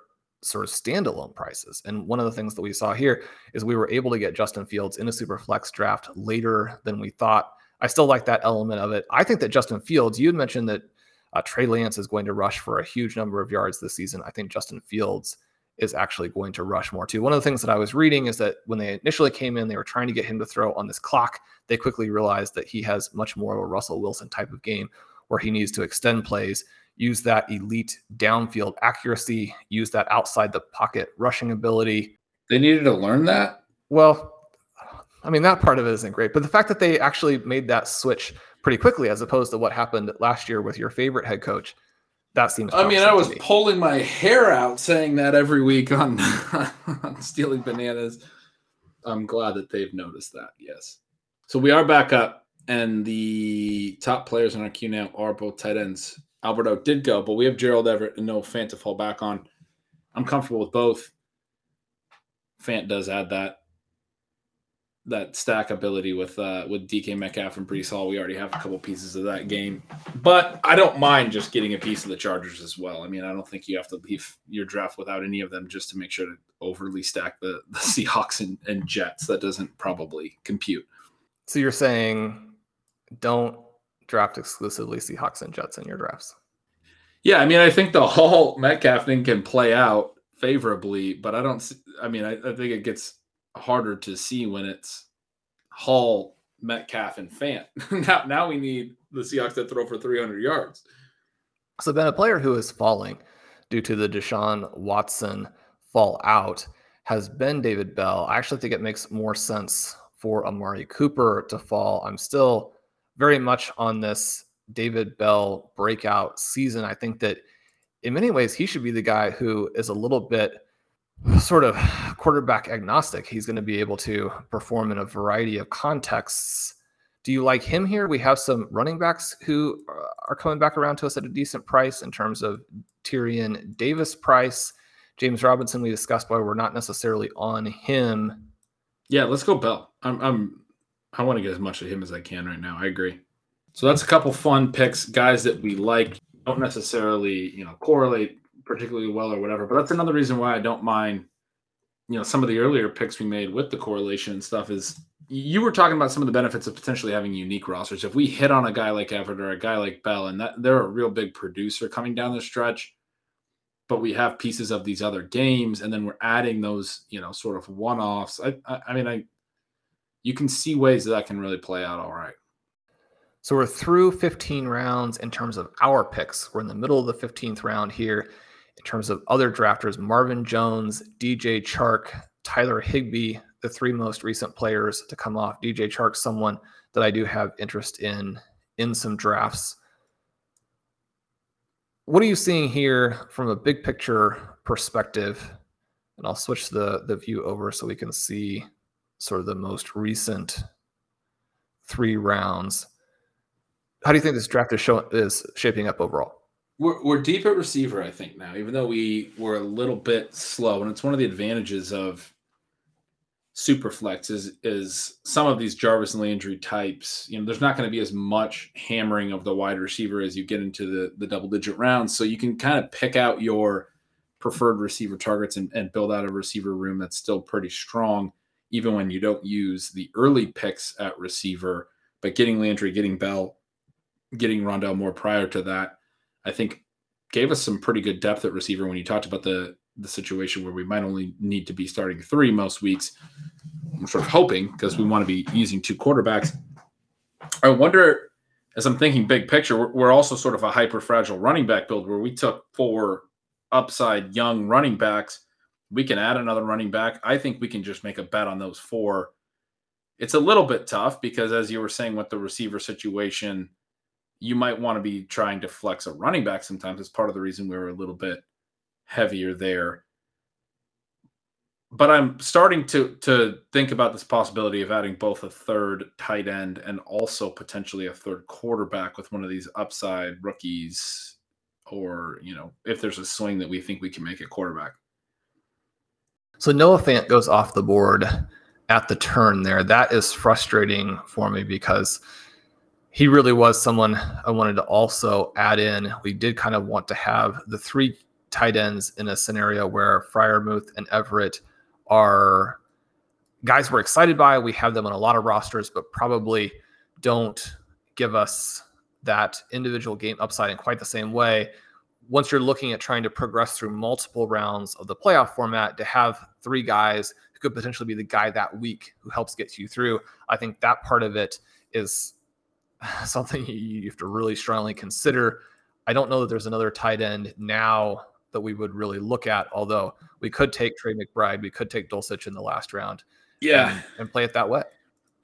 sort of standalone prices. And one of the things that we saw here is we were able to get Justin Fields in a super flex draft later than we thought. I still like that element of it. I think that Justin Fields, you had mentioned that uh, Trey Lance is going to rush for a huge number of yards this season. I think Justin Fields is actually going to rush more too. One of the things that I was reading is that when they initially came in, they were trying to get him to throw on this clock. They quickly realized that he has much more of a Russell Wilson type of game where he needs to extend plays, use that elite downfield accuracy, use that outside the pocket rushing ability. They needed to learn that? Well, I mean, that part of it isn't great, but the fact that they actually made that switch pretty quickly as opposed to what happened last year with your favorite head coach. That seems. I mean, I was pulling my hair out saying that every week on, on stealing bananas. I'm glad that they've noticed that. Yes. So we are back up, and the top players in our queue now are both tight ends. Albert O did go, but we have Gerald Everett and Noah Fant to fall back on. I'm comfortable with both. Fant does add that that stack ability with uh, with DK Metcalf and Breece Hall. We already have a couple pieces of that game, but I don't mind just getting a piece of the Chargers as well. I mean, I don't think you have to leave your draft without any of them just to make sure to overly stack the, the Seahawks and, and Jets. That doesn't probably compute. So you're saying don't draft exclusively Seahawks and Jets in your drafts? Yeah, I mean, I think the Hall Metcalf thing can play out favorably, but I don't. I mean, I, I think it gets harder to see when it's Hall, Metcalf, and Fant. now, now we need the Seahawks to throw for 300 yards. So then a player who is falling due to the Deshaun Watson fallout has been David Bell. I actually think it makes more sense for Amari Cooper to fall. I'm still very much on this David Bell breakout season. I think that in many ways he should be the guy who is a little bit sort of quarterback agnostic. He's going to be able to perform in a variety of contexts. Do you like him here? We have some running backs who are coming back around to us at a decent price in terms of Tyrion Davis-Price. James Robinson, we discussed why we're not necessarily on him. Yeah, let's go Bell. I'm, I'm I want to get as much of him as I can right now. I agree. So that's a couple fun picks, guys that we like. Don't necessarily, you know, correlate particularly well or whatever. But that's another reason why I don't mind, you know, some of the earlier picks we made with the correlation and stuff is you were talking about some of the benefits of potentially having unique rosters. If we hit on a guy like Everett or a guy like Bell, and that they're a real big producer coming down the stretch, but we have pieces of these other games, and then we're adding those, you know, sort of one-offs. I, I, I mean, I, you can see ways that, that can really play out all right. So we're through 15 rounds in terms of our picks. We're in the middle of the 15th round here in terms of other drafters, Marvin Jones, DJ Chark, Tyler Higbee, the three most recent players to come off. DJ Chark, someone that I do have interest in in some drafts. What are you seeing here from a big picture perspective? And I'll switch the, the view over so we can see sort of the most recent three rounds. How do you think this draft is, show, is shaping up overall? We're, we're deep at receiver, I think, now, even though we were a little bit slow. And it's one of the advantages of Superflex is is some of these Jarvis and Landry types. You know, there's not going to be as much hammering of the wide receiver as you get into the the double digit rounds, so you can kind of pick out your preferred receiver targets and, and build out a receiver room that's still pretty strong, even when you don't use the early picks at receiver. But getting Landry, getting Bell, getting Rondale Moore prior to that, I think gave us some pretty good depth at receiver when you talked about the the situation where we might only need to be starting three most weeks. I'm sort of hoping because we want to be using two quarterbacks. I wonder, as I'm thinking big picture, we're, we're also sort of a hyper fragile running back build where we took four upside young running backs. We can add another running back. I think we can just make a bet on those four. It's a little bit tough because, as you were saying, with the receiver situation, you might want to be trying to flex a running back sometimes. It's part of the reason we were a little bit heavier there. But I'm starting to to think about this possibility of adding both a third tight end and also potentially a third quarterback with one of these upside rookies, or you know, if there's a swing that we think we can make a quarterback. So Noah Fant goes off the board at the turn there. That is frustrating for me because he really was someone I wanted to also add in. We did kind of want to have the three tight ends in a scenario where Freiermuth and Everett are guys we're excited by. We have them on a lot of rosters, but probably don't give us that individual game upside in quite the same way. Once you're looking at trying to progress through multiple rounds of the playoff format, to have three guys who could potentially be the guy that week who helps get you through, I think that part of it is something you have to really strongly consider. I don't know that there's another tight end now that we would really look at. Although we could take Trey McBride, we could take Dulcich in the last round, yeah, and, and play it that way.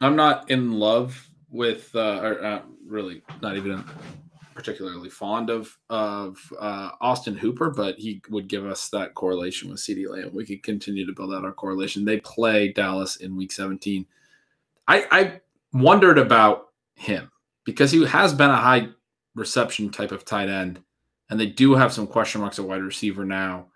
I'm not in love with, uh, or uh, really not even particularly fond of of uh, Austin Hooper, but he would give us that correlation with CeeDee Lamb. We could continue to build out our correlation. They play Dallas in Week 17. I, I wondered about him because he has been a high reception type of tight end and they do have some question marks at wide receiver now.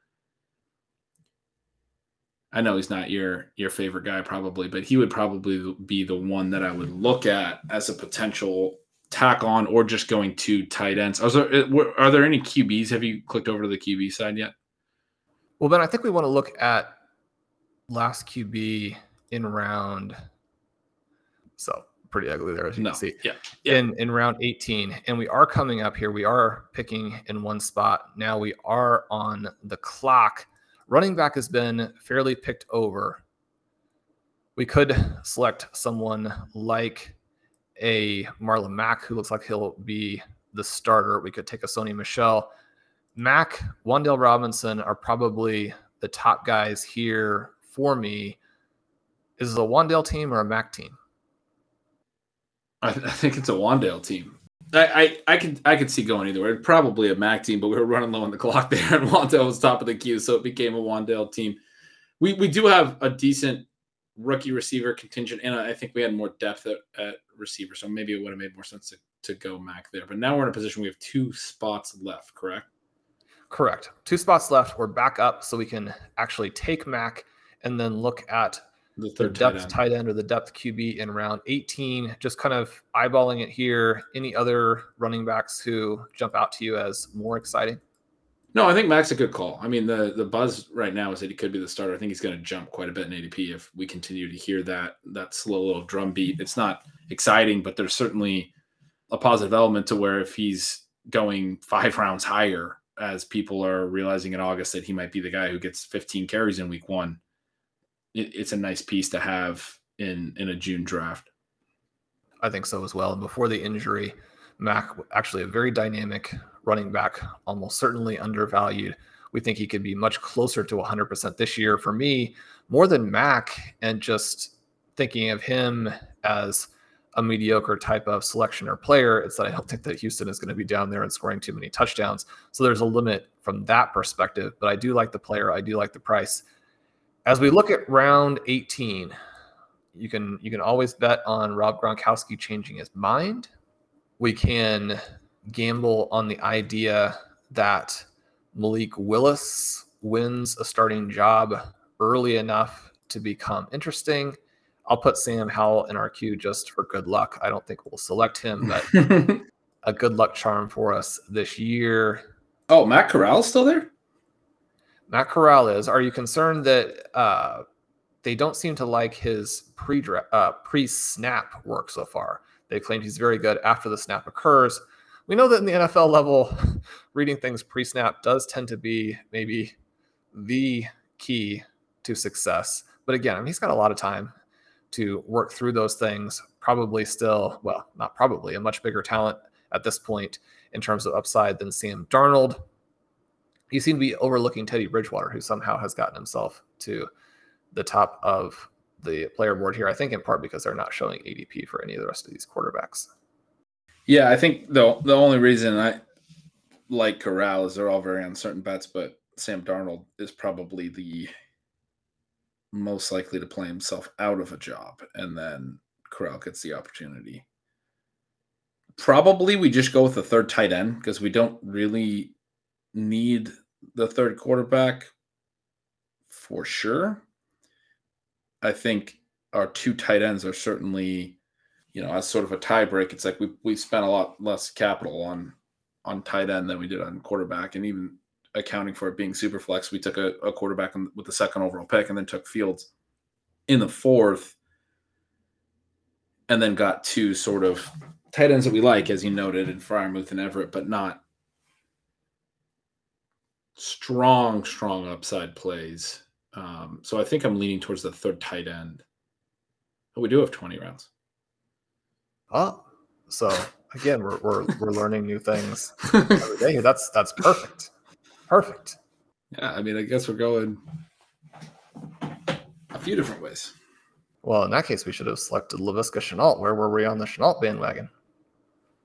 I know he's not your your favorite guy probably, but he would probably be the one that I would look at as a potential tack on or just going to tight ends. Are there, eh, are there any QBs? Have you clicked over to the QB side yet? Well, Ben, I think we want to look at last QB in round. So pretty ugly there, as you no. can see. Yeah. yeah. In in round 18. And we are coming up here. We are picking in one spot. Now we are on the clock. Running back has been fairly picked over. We could select someone like a Marlon Mack, who looks like he'll be the starter. We could take a Sony Michel. Mack, Wan'Dale Robinson are probably the top guys here for me. Is it a Wan'Dale team or a Mack team? I, I think it's a Wan'Dale team. I, I, I could I could see going either way. Probably a Mack team, but we were running low on the clock there, and Wan'Dale was top of the queue, so it became a Wan'Dale team. We we do have a decent rookie receiver contingent, and I think we had more depth at, at receiver, so maybe it would have made more sense to, to go Mack there. But now we're in a position we have two spots left, correct? Correct. Two spots left. We're back up, so we can actually take Mack and then look at the third depth tight end. tight end or the depth QB in round 18. Just kind of eyeballing it here. Any other running backs who jump out to you as more exciting? No, I think Mack's a good call. I mean, the the buzz right now is that he could be the starter. I think he's going to jump quite a bit in ADP if we continue to hear that that slow little drum beat. It's not exciting, but there's certainly a positive element to where if he's going five rounds higher, as people are realizing in August that he might be the guy who gets 15 carries in week one, it, it's a nice piece to have in in a June draft. I think so as well. And before the injury, Mack actually a very dynamic running back, almost certainly undervalued. We think he could be much closer to 100% this year. For me, more than Mack, and just thinking of him as a mediocre type of selection or player, it's that I don't think that Houston is going to be down there and scoring too many touchdowns. So there's a limit from that perspective. But I do like the player. I do like the price. As we look at round 18, you can you can always bet on Rob Gronkowski changing his mind. We can gamble on the idea that Malik Willis wins a starting job early enough to become interesting. I'll put Sam Howell in our queue just for good luck. I don't think we'll select him, but a good luck charm for us this year. Oh, Matt Corral's still there? Matt Corral is. Are you concerned that uh, they don't seem to like his pre uh, pre snap work so far? They claim he's very good after the snap occurs. We know that in the NFL level, reading things pre snap does tend to be maybe the key to success. But again, I mean, he's got a lot of time to work through those things. Probably still, well, not probably, a much bigger talent at this point in terms of upside than Sam Darnold. You seem to be overlooking Teddy Bridgewater, who somehow has gotten himself to the top of the player board here. I think in part because they're not showing ADP for any of the rest of these quarterbacks. Yeah, I think the the only reason I like Corral is they're all very uncertain bets, but Sam Darnold is probably the most likely to play himself out of a job, and then Corral gets the opportunity. Probably we just go with the third tight end because we don't really need the third quarterback for sure. I think our two tight ends are certainly, you know, as sort of a tie break. It's like we we spent a lot less capital on on tight end than we did on quarterback, and even accounting for it being super flex, we took a, a quarterback with the second overall pick and then took Fields in the fourth, and then got two sort of tight ends that we like, as you noted, in Freiermuth and Everett, but not strong, strong upside plays. Um, so I think I'm leaning towards the third tight end. But we do have 20 rounds. Oh, so again, we're, we're, we're learning new things every day. That's that's perfect. Perfect. Yeah, I mean, I guess we're going a few different ways. Well, in that case, we should have selected Laviska Shenault. Where were we on the Shenault bandwagon?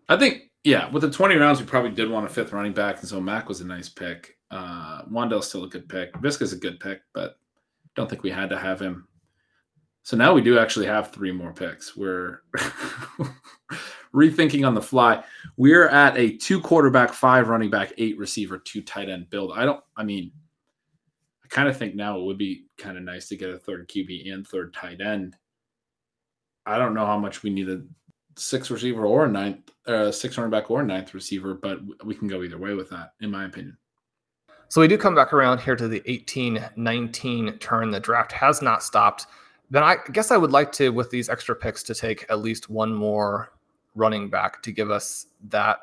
I think, yeah, with the 20 rounds, we probably did want a fifth running back. And so Mack was a nice pick. Uh, Wan'Dale's still a good pick. Viska's a good pick, but don't think we had to have him. So now we do actually have three more picks. We're rethinking on the fly. We're at a two quarterback, five running back, eight receiver, two tight end build. I don't, I mean, I kind of think now it would be kind of nice to get a third QB and third tight end. I don't know how much we need a six receiver or a ninth, uh, six running back or a ninth receiver, but we can go either way with that, in my opinion. So we do come back around here to the 18 19 turn. The draft has not stopped. Then I guess I would like to, with these extra picks, to take at least one more running back to give us that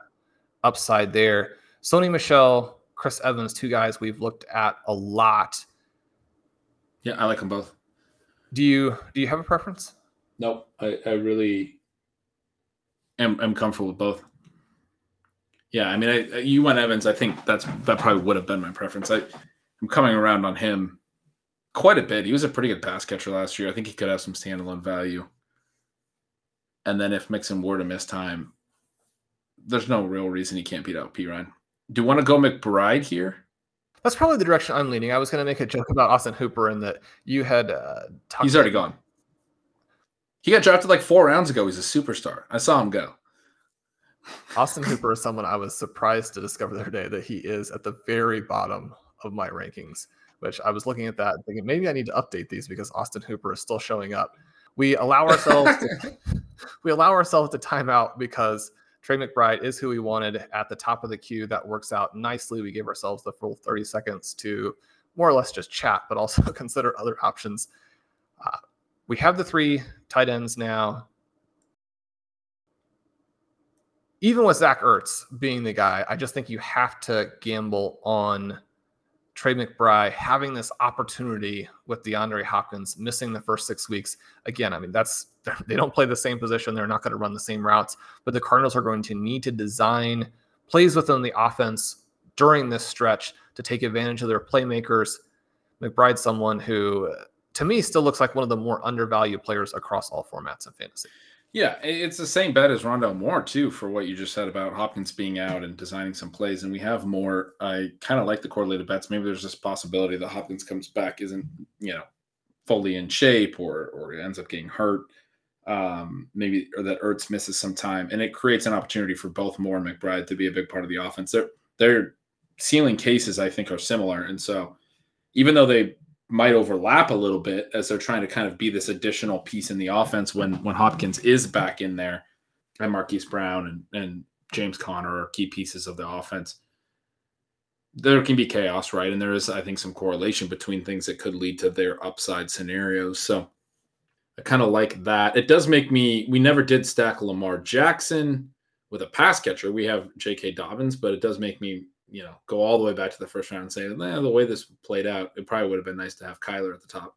upside there. Sony Michel, Chris Evans, two guys we've looked at a lot. Yeah, I like them both. Do you do you have a preference? Nope. I, I really am, am comfortable with both. Yeah, I mean, I, you went Evans. I think that's that probably would have been my preference. I, I'm coming around on him quite a bit. He was a pretty good pass catcher last year. I think he could have some standalone value. And then if Mixon were to miss time, there's no real reason he can't beat out Perine. Do you want to go McBride here? That's probably the direction I'm leaning. I was going to make a joke about Austin Hooper and that you had. Uh, He's already gone. He got drafted like four rounds ago. He's a superstar. I saw him go. Austin Hooper is someone I was surprised to discover the other day that he is at the very bottom of my rankings. Which I was looking at that thinking maybe I need to update these because Austin Hooper is still showing up. We allow ourselves to, we allow ourselves to time out because Trey McBride is who we wanted at the top of the queue. That works out nicely. We gave ourselves the full 30 seconds to more or less just chat, but also consider other options. Uh, we have the three tight ends now. Even with Zach Ertz being the guy, I just think you have to gamble on Trey McBride having this opportunity with DeAndre Hopkins missing the first six weeks. Again, I mean, that's they don't play the same position. They're not going to run the same routes, but the Cardinals are going to need to design plays within the offense during this stretch to take advantage of their playmakers. McBride's someone who, to me, still looks like one of the more undervalued players across all formats of fantasy. Yeah, it's the same bet as Rondale Moore too for what you just said about Hopkins being out and designing some plays. And we have more. I kind of like the correlated bets. Maybe there's this possibility that Hopkins comes back, isn't you know fully in shape, or or ends up getting hurt. Um, maybe or that Ertz misses some time, and it creates an opportunity for both Moore and McBride to be a big part of the offense. Their their ceiling cases, I think, are similar, and so even though they might overlap a little bit as they're trying to kind of be this additional piece in the offense when when Hopkins is back in there and Marquise Brown and, and James Conner are key pieces of the offense. There can be chaos, right? And there is, I think, some correlation between things that could lead to their upside scenarios. So I kind of like that. It does make me, we never did stack Lamar Jackson with a pass catcher. We have J.K. Dobbins, but it does make me you know, go all the way back to the first round and say, eh, the way this played out, it probably would have been nice to have Kyler at the top.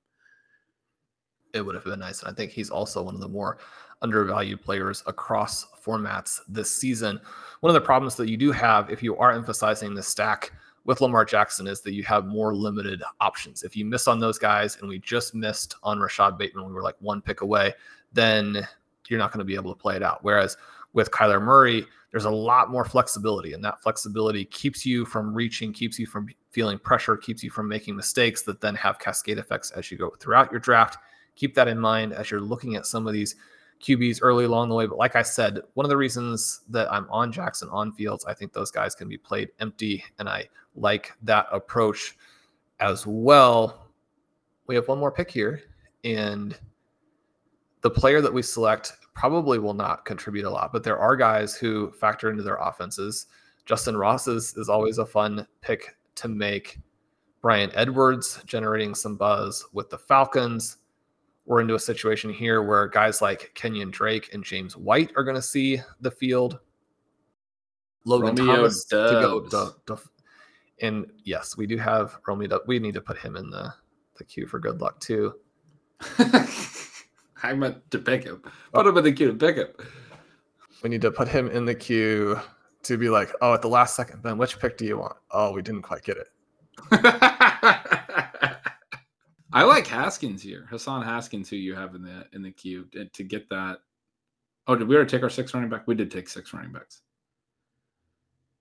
It would have been nice. And I think he's also one of the more undervalued players across formats this season. One of the problems that you do have if you are emphasizing the stack with Lamar Jackson is that you have more limited options. If you miss on those guys, and we just missed on Rashod Bateman, we were like one pick away, then you're not going to be able to play it out. Whereas with Kyler Murray, there's a lot more flexibility, and that flexibility keeps you from reaching, keeps you from feeling pressure, keeps you from making mistakes that then have cascade effects as you go throughout your draft. Keep that in mind as you're looking at some of these QBs early along the way. But like I said, one of the reasons that I'm on Jackson on Fields, I think those guys can be played empty, and I like that approach as well. We have one more pick here, and the player that we select probably will not contribute a lot, but there are guys who factor into their offenses. Justyn Ross is, is always a fun pick to make. Bryan Edwards generating some buzz with the Falcons. We're into a situation here where guys like Kenyan Drake and James White are going to see the field. Logan Romeo Thomas Dubs. to go. And yes, we do have Romeo. We need to put him in the, the queue for good luck too. I meant to pick him. Oh. Put him in the queue to pick him. We need to put him in the queue to be like, oh, at the last second, then which pick do you want? Oh, we didn't quite get it. I like Haskins here. Hassan Haskins, who you have in the in the queue uh, to get that. Oh, did we already take our six running back? We did take six running backs.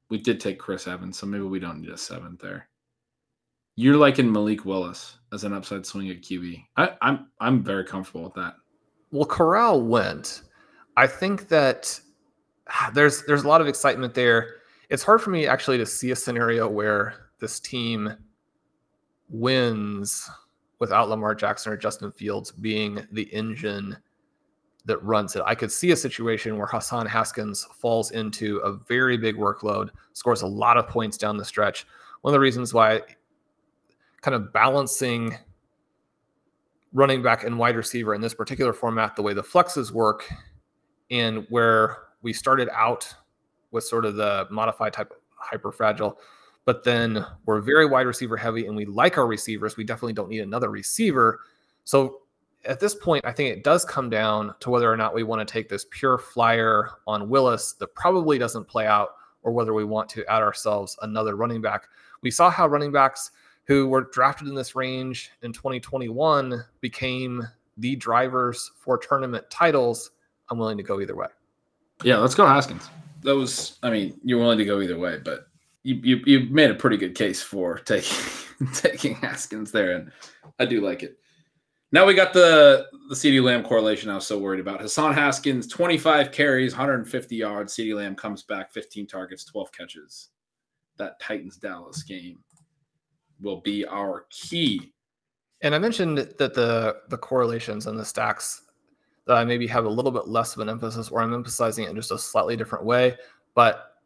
We did take Chris Evans, so maybe we don't need a seventh there. You're liking Malik Willis as an upside swing at QB. I, I'm I'm very comfortable with that. Well, Corral went. I think that ah, there's there's a lot of excitement there. It's hard for me actually to see a scenario where this team wins without Lamar Jackson or Justin Fields being the engine that runs it. I could see a situation where Hassan Haskins falls into a very big workload, scores a lot of points down the stretch. One of the reasons why kind of balancing running back and wide receiver in this particular format, the way the flexes work, and where we started out with sort of the modified type hyper fragile, but then we're very wide receiver heavy and we like our receivers. We definitely don't need another receiver. So at this point, I think it does come down to whether or not we want to take this pure flyer on Willis that probably doesn't play out, or whether we want to add ourselves another running back. We saw how running backs who were drafted in this range in 2021 became the drivers for tournament titles, I'm willing to go either way. Yeah, let's go Haskins. That was, I mean, you're willing to go either way, but you you, you made a pretty good case for taking taking Haskins there, and I do like it. Now we got the the CeeDee Lamb correlation I was so worried about. Hassan Haskins, 25 carries, 150 yards. CeeDee Lamb comes back, 15 targets, 12 catches. That Titans Dallas game will be our key. And I mentioned that the the correlations and the stacks that I maybe have a little bit less of an emphasis, or I'm emphasizing it in just a slightly different way. But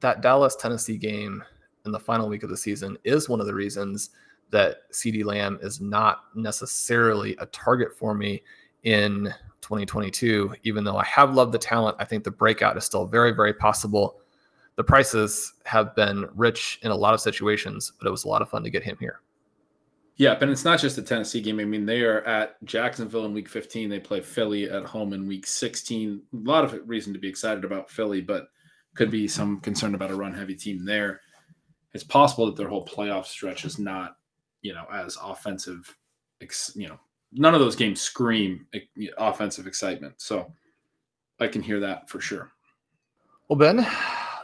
that Dallas Tennessee game in the final week of the season is one of the reasons that CeeDee Lamb is not necessarily a target for me in 2022. Even though I have loved the talent, I think the breakout is still very, very possible the prices have been rich in a lot of situations, but it was a lot of fun to get him here. Yeah, but it's not just the Tennessee game. I mean, they are at Jacksonville in week 15. They play Philly at home in week 16. A lot of reason to be excited about Philly, but could be some concern about a run heavy team there. it's possible that their whole playoff stretch is not, you know, as offensive. You know, none of those games scream offensive excitement. So I can hear that for sure. Well, Ben,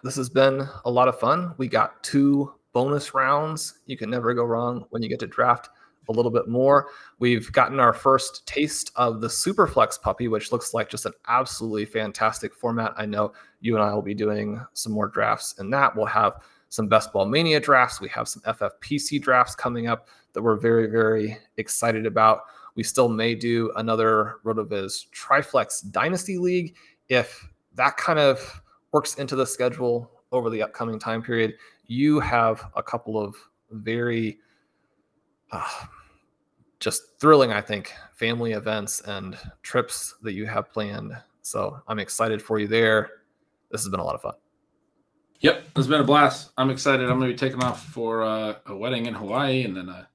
this has been a lot of fun. We got two bonus rounds. You can never go wrong when you get to draft a little bit more. We've gotten our first taste of the Superflex puppy, which looks like just an absolutely fantastic format. I know you and I will be doing some more drafts in that. We'll have some Best Ball Mania drafts. We have some FFPC drafts coming up that we're very, very excited about. We still may do another RotoViz Triflex Dynasty League if that kind of works into the schedule over the upcoming time period. You have a couple of very uh, just thrilling, I think, family events and trips that you have planned. So I'm excited for you there. This has been a lot of fun. Yep, it's been a blast. I'm excited. I'm going to be taking off for uh, a wedding in Hawaii and then a,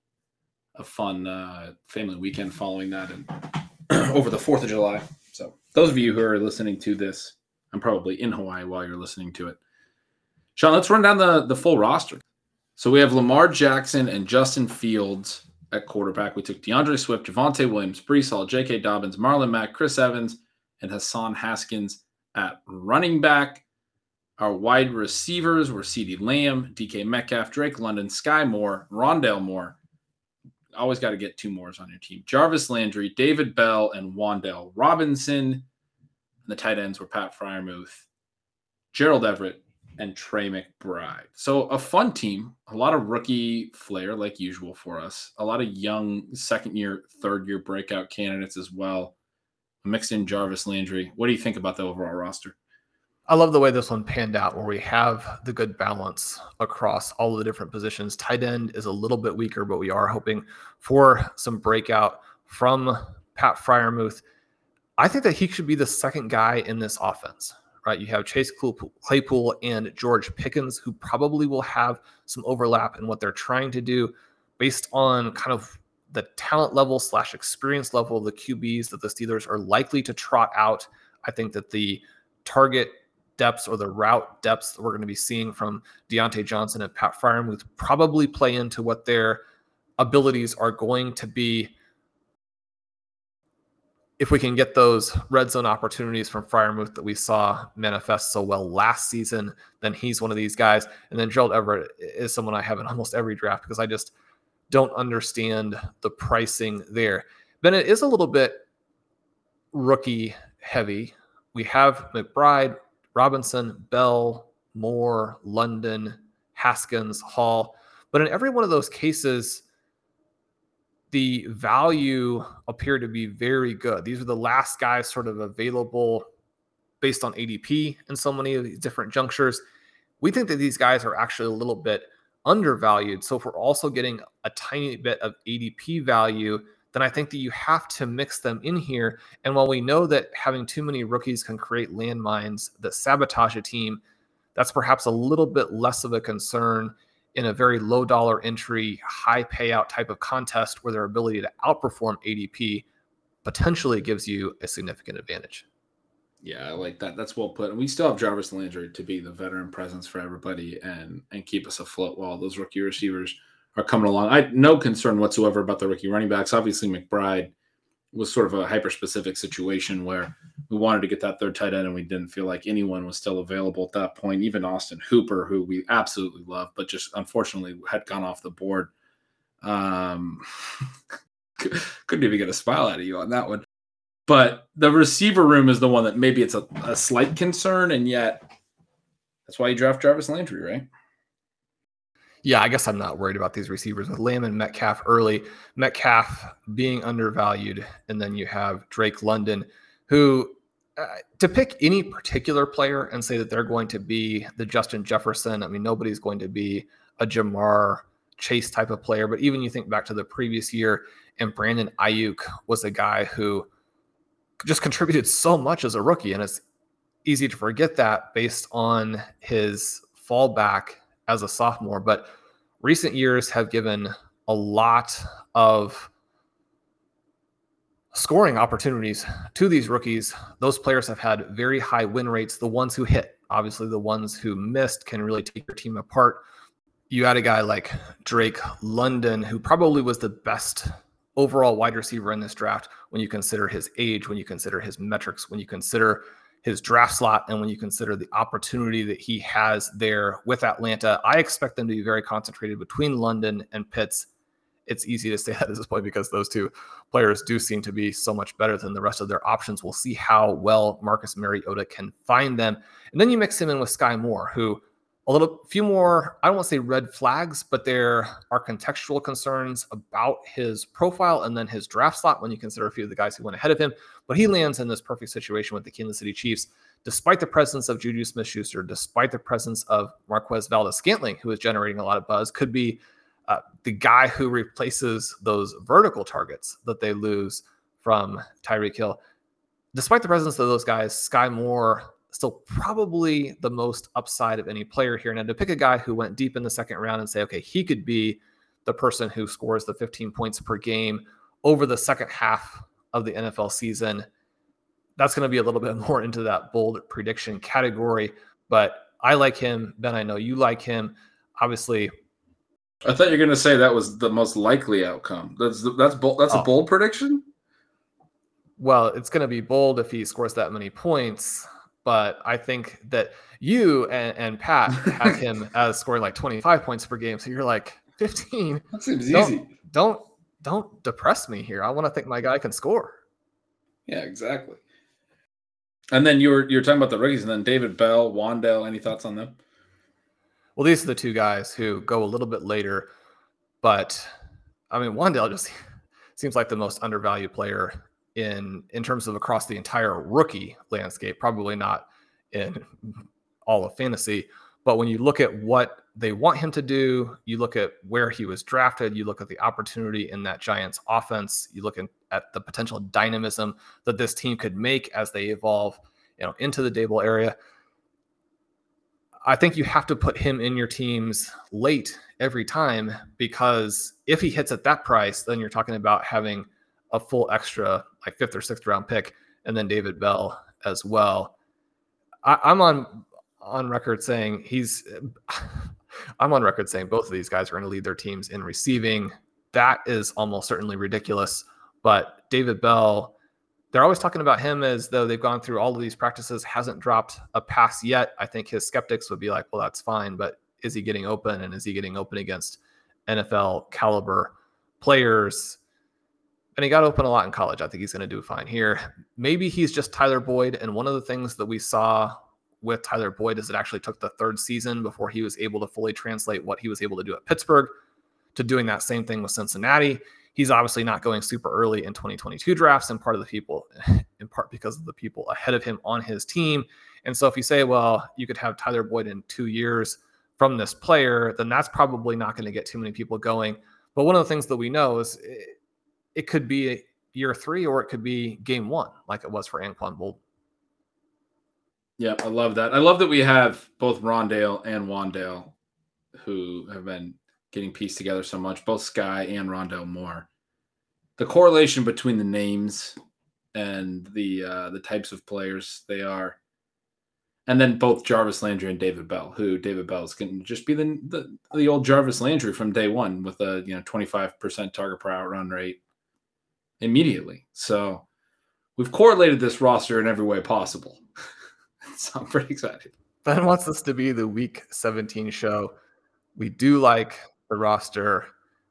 a fun uh, family weekend following that and over the 4th of July. So, those of you who are listening to this, I'm probably in Hawaii while you're listening to it. Shawn, let's run down the, the full roster. So, we have Lamar Jackson and Justin Fields at quarterback. We took D'Andre Swift, Javonte Williams, Breece Hall, J.K. Dobbins, Marlon Mack, Chris Evans, and Hassan Haskins at running back. Our wide receivers were CeeDee Lamb, DK Metcalf, Drake London, Skyy Moore, Rondale Moore. Always got to get two mores on your team. Jarvis Landry, David Bell, and Wan'Dale Robinson. And the tight ends were Pat Freiermuth, Gerald Everett, and Trey McBride. So a fun team, a lot of rookie flair like usual for us. A lot of young second year, third year breakout candidates as well. Mixed in Jarvis Landry. What do you think about the overall roster? I love the way this one panned out, where we have the good balance across all of the different positions. Tight end is a little bit weaker, but we are hoping for some breakout from Pat Freiermuth. I think that he should be the second guy in this offense, right? You have Chase Claypool and George Pickens, who probably will have some overlap in what they're trying to do based on kind of the talent level slash experience level of the QBs that the Steelers are likely to trot out. I think that the target depths or the route depths that we're going to be seeing from Diontae Johnson and Pat Freiermuth probably play into what their abilities are going to be. If we can get those red zone opportunities from Freiermuth that we saw manifest so well last season, then he's one of these guys. And then Gerald Everett is someone I have in almost every draft because I just don't understand the pricing there. Bennett is a little bit rookie heavy. We have McBride, Robinson, Bell, Moore, London, Haskins, Hall. But in every one of those cases, the value appeared to be very good. These are the last guys sort of available based on ADP in so many of these different junctures. We think that these guys are actually a little bit undervalued. So if we're also getting a tiny bit of ADP value, then I think that you have to mix them in here. And while we know that having too many rookies can create landmines that sabotage a team, that's perhaps a little bit less of a concern in a very low dollar entry, high payout type of contest where their ability to outperform ADP potentially gives you a significant advantage. Yeah, I like that. That's well put. And we still have Jarvis Landry to be the veteran presence for everybody and and keep us afloat while those rookie receivers are coming along. I no concern whatsoever about the rookie running backs. Obviously, McBride was sort of a hyper specific situation where we wanted to get that third tight end and we didn't feel like anyone was still available at that point. Even Austin Hooper, who we absolutely love, but just unfortunately had gone off the board. Um, couldn't even get a smile out of you on that one. But the receiver room is the one that maybe it's a, a slight concern, and yet that's why you draft Jarvis Landry, right? yeah, I guess I'm not worried about these receivers with Lamb and Metcalf early. Metcalf being undervalued, and then you have Drake London, who uh, to pick any particular player and say that they're going to be the Justin Jefferson. I mean, nobody's going to be a Ja'Marr Chase type of player, but even you think back to the previous year, and Brandon Aiyuk was a guy who just contributed so much as a rookie, and it's easy to forget that based on his fallback as a sophomore, but recent years have given a lot of scoring opportunities to these rookies. Those players have had very high win rates. The ones who hit, obviously, the ones who missed can really take your team apart. you had a guy like Drake London, who probably was the best overall wide receiver in this draft when you consider his age, when you consider his metrics, when you consider his draft slot, and when you consider the opportunity that he has there with Atlanta. I expect them to be very concentrated between London and Pitts. It's easy to say that at this point because those two players do seem to be so much better than the rest of their options. We'll see how well Marcus Mariota can find them. And then you mix him in with Skyy Moore, who a little few more i don't want to say red flags but there are contextual concerns about his profile and then his draft slot when you consider a few of the guys who went ahead of him but he lands in this perfect situation with the kansas city chiefs despite the presence of juju smith-schuster despite the presence of marquez valdes-scantling who is generating a lot of buzz could be uh, the guy who replaces those vertical targets that they lose from tyreek hill despite the presence of those guys Skyy Moore still probably the most upside of any player here. Now, to pick a guy who went deep in the second round and say, okay, he could be the person who scores the 15 points per game over the second half of the NFL season, that's going to be a little bit more into that bold prediction category. But I like him. Ben, I know you like him. Obviously, I thought you were going to say that was the most likely outcome. That's that's bold. That's oh. a bold prediction. Well, it's going to be bold if he scores that many points but I think that you and, and Pat have him as scoring like 25 points per game. So you're like 15. That seems don't, easy. Don't don't depress me here. I want to think my guy can score. Yeah, exactly. And then you were you were talking about the rookies, and then David Bell, Wan'Dale. Any thoughts on them? Well, these are the two guys who go a little bit later, but I mean, Wan'Dale just seems like the most undervalued player in in terms of across the entire rookie landscape, probably not in all of fantasy. But when you look at what they want him to do, you look at where he was drafted, you look at the opportunity in that Giants offense, you look at the potential dynamism that this team could make as they evolve, you know, into the Daboll area. I think you have to put him in your teams late every time because if he hits at that price, then you're talking about having a full extra like fifth or sixth round pick, and then David Bell as well. I, I'm on on record saying he's. I'm on record saying both of these guys are going to lead their teams in receiving. That is almost certainly ridiculous. But David Bell, they're always talking about him as though they've gone through all of these practices, hasn't dropped a pass yet. I think his skeptics would be like, well, that's fine, but is he getting open and is he getting open against NFL caliber players? and he got open a lot in college. I think he's going to do fine here. Maybe he's just Tyler Boyd. And one of the things that we saw with Tyler Boyd is it actually took the third season before he was able to fully translate what he was able to do at Pittsburgh to doing that same thing with Cincinnati. He's obviously not going super early in 2022 drafts, and part of the people, in part because of the people ahead of him on his team. And so if you say, well, you could have Tyler Boyd in two years from this player, then that's probably not going to get too many people going. But one of the things that we know is it could be year three or it could be game one, like it was for Anquan Boldin. Yeah, I love that. I love that we have both Rondale and Wan'Dale who have been getting pieced together so much, both Skyy and Rondale Moore. The correlation between the names and the uh, the types of players they are, and then both Jarvis Landry and David Bell, who David Bell is going to just be the, the the old Jarvis Landry from day one with a you know twenty five percent target per out run rate, immediately. So we've correlated this roster in every way possible. so I'm pretty excited. Ben wants this to be the week 17 show. We do like the roster.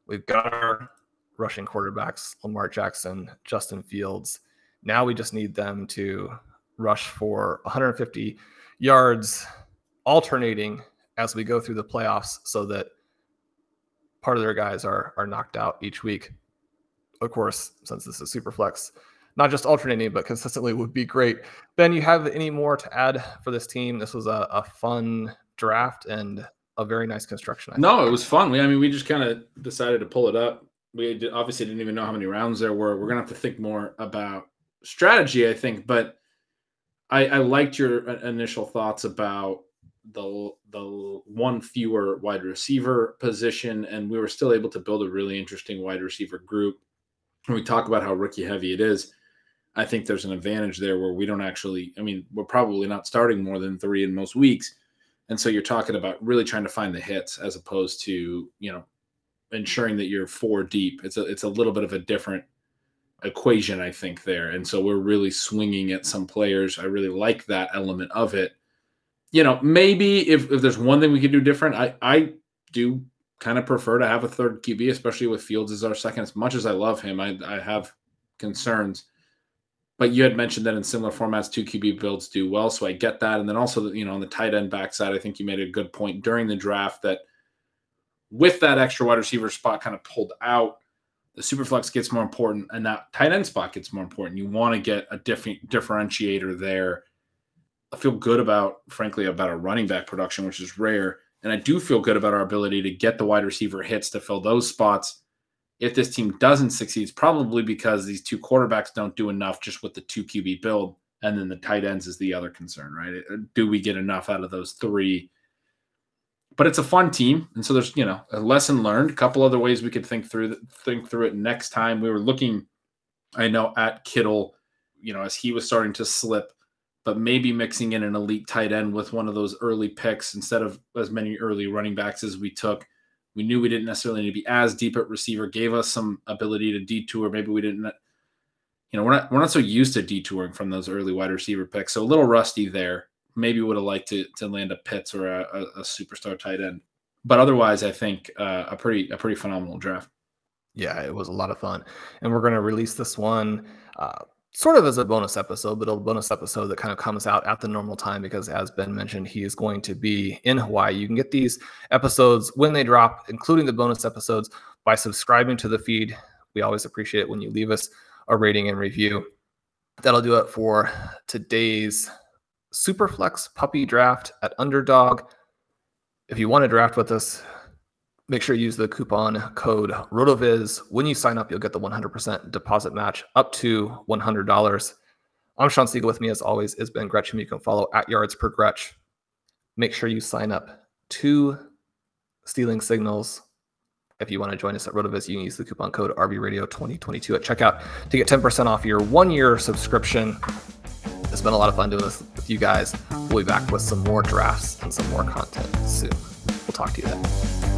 We've got our rushing quarterbacks, Lamar Jackson, Justin Fields. Now we just need them to rush for 150 yards, alternating as we go through the playoffs so that part of their guys are, are knocked out each week of course, since this is super flex, not just alternating, but consistently would be great. Ben, you have any more to add for this team? This was a, a fun draft and a very nice construction. I no, it was fun. We, I mean, we just kind of decided to pull it up. We did, obviously didn't even know how many rounds there were. We're gonna have to think more about strategy, I think. But I, I liked your uh, initial thoughts about the the one fewer wide receiver position, and we were still able to build a really interesting wide receiver group when we talk about how rookie heavy it is, I think there's an advantage there where we don't actually, I mean, we're probably not starting more than three in most weeks. And so you're talking about really trying to find the hits as opposed to, you know, ensuring that you're four deep. It's a it's a little bit of a different equation, I think, there. And so we're really swinging at some players. I really like that element of it. You know, maybe if, if there's one thing we could do different, I, I do kind of prefer to have a third QB, especially with Fields as our second. As much as I love him, I, I have concerns. You had mentioned that in similar formats, two QB builds do well. So I get that. And then also, you know, on the tight end backside, I think you made a good point during the draft that with that extra wide receiver spot kind of pulled out, the super flex gets more important and that tight end spot gets more important. You want to get a different differentiator there. I feel good about, frankly, about our running back production, which is rare. And I do feel good about our ability to get the wide receiver hits to fill those spots. If this team doesn't succeed, it's probably because these two quarterbacks don't do enough just with the two QB build. And then the tight ends is the other concern, right? Uh, do we get enough out of those three but it's a fun team, and so there's you know a lesson learned. A couple other ways we could think through think through it next time. We were looking, I know, at Kittle, you know, as he was starting to slip, but maybe mixing in an elite tight end with one of those early picks instead of as many early running backs as we took. We knew we didn't necessarily need to be as deep at receiver. Gave us some ability to detour. Maybe we didn't. You know, we're not we're not so used to detouring from those early wide receiver picks, so a little rusty there maybe would have liked to to land a Pitts or a, a, a superstar tight end. But otherwise, I think uh, a pretty a pretty phenomenal draft. Yeah, it was a lot of fun, and we're going to release this one. Uh, sort of as a bonus episode, but a bonus episode that kind of comes out at the normal time because, as Ben mentioned, he is going to be in Hawaii. You can get these episodes when they drop, including the bonus episodes, by subscribing to the feed. We always appreciate it when you leave us a rating and review. That'll do it for today's Superflex puppy draft at Underdog. If you want to draft with us, make sure you use the coupon code RotoViz. When you sign up, you'll get the 100% deposit match up to $100. I'm Shawn Siegele. With me, as always, is Ben Gretch. You can follow at yards per Gretch. Make sure you sign up to Stealing Signals. If you want to join us at RotoViz, you can use the coupon code RVRadio2022 at checkout to get 10% off your one year subscription. It's been a lot of fun doing this with you guys. We'll be back with some more drafts and some more content soon. We'll talk to you then.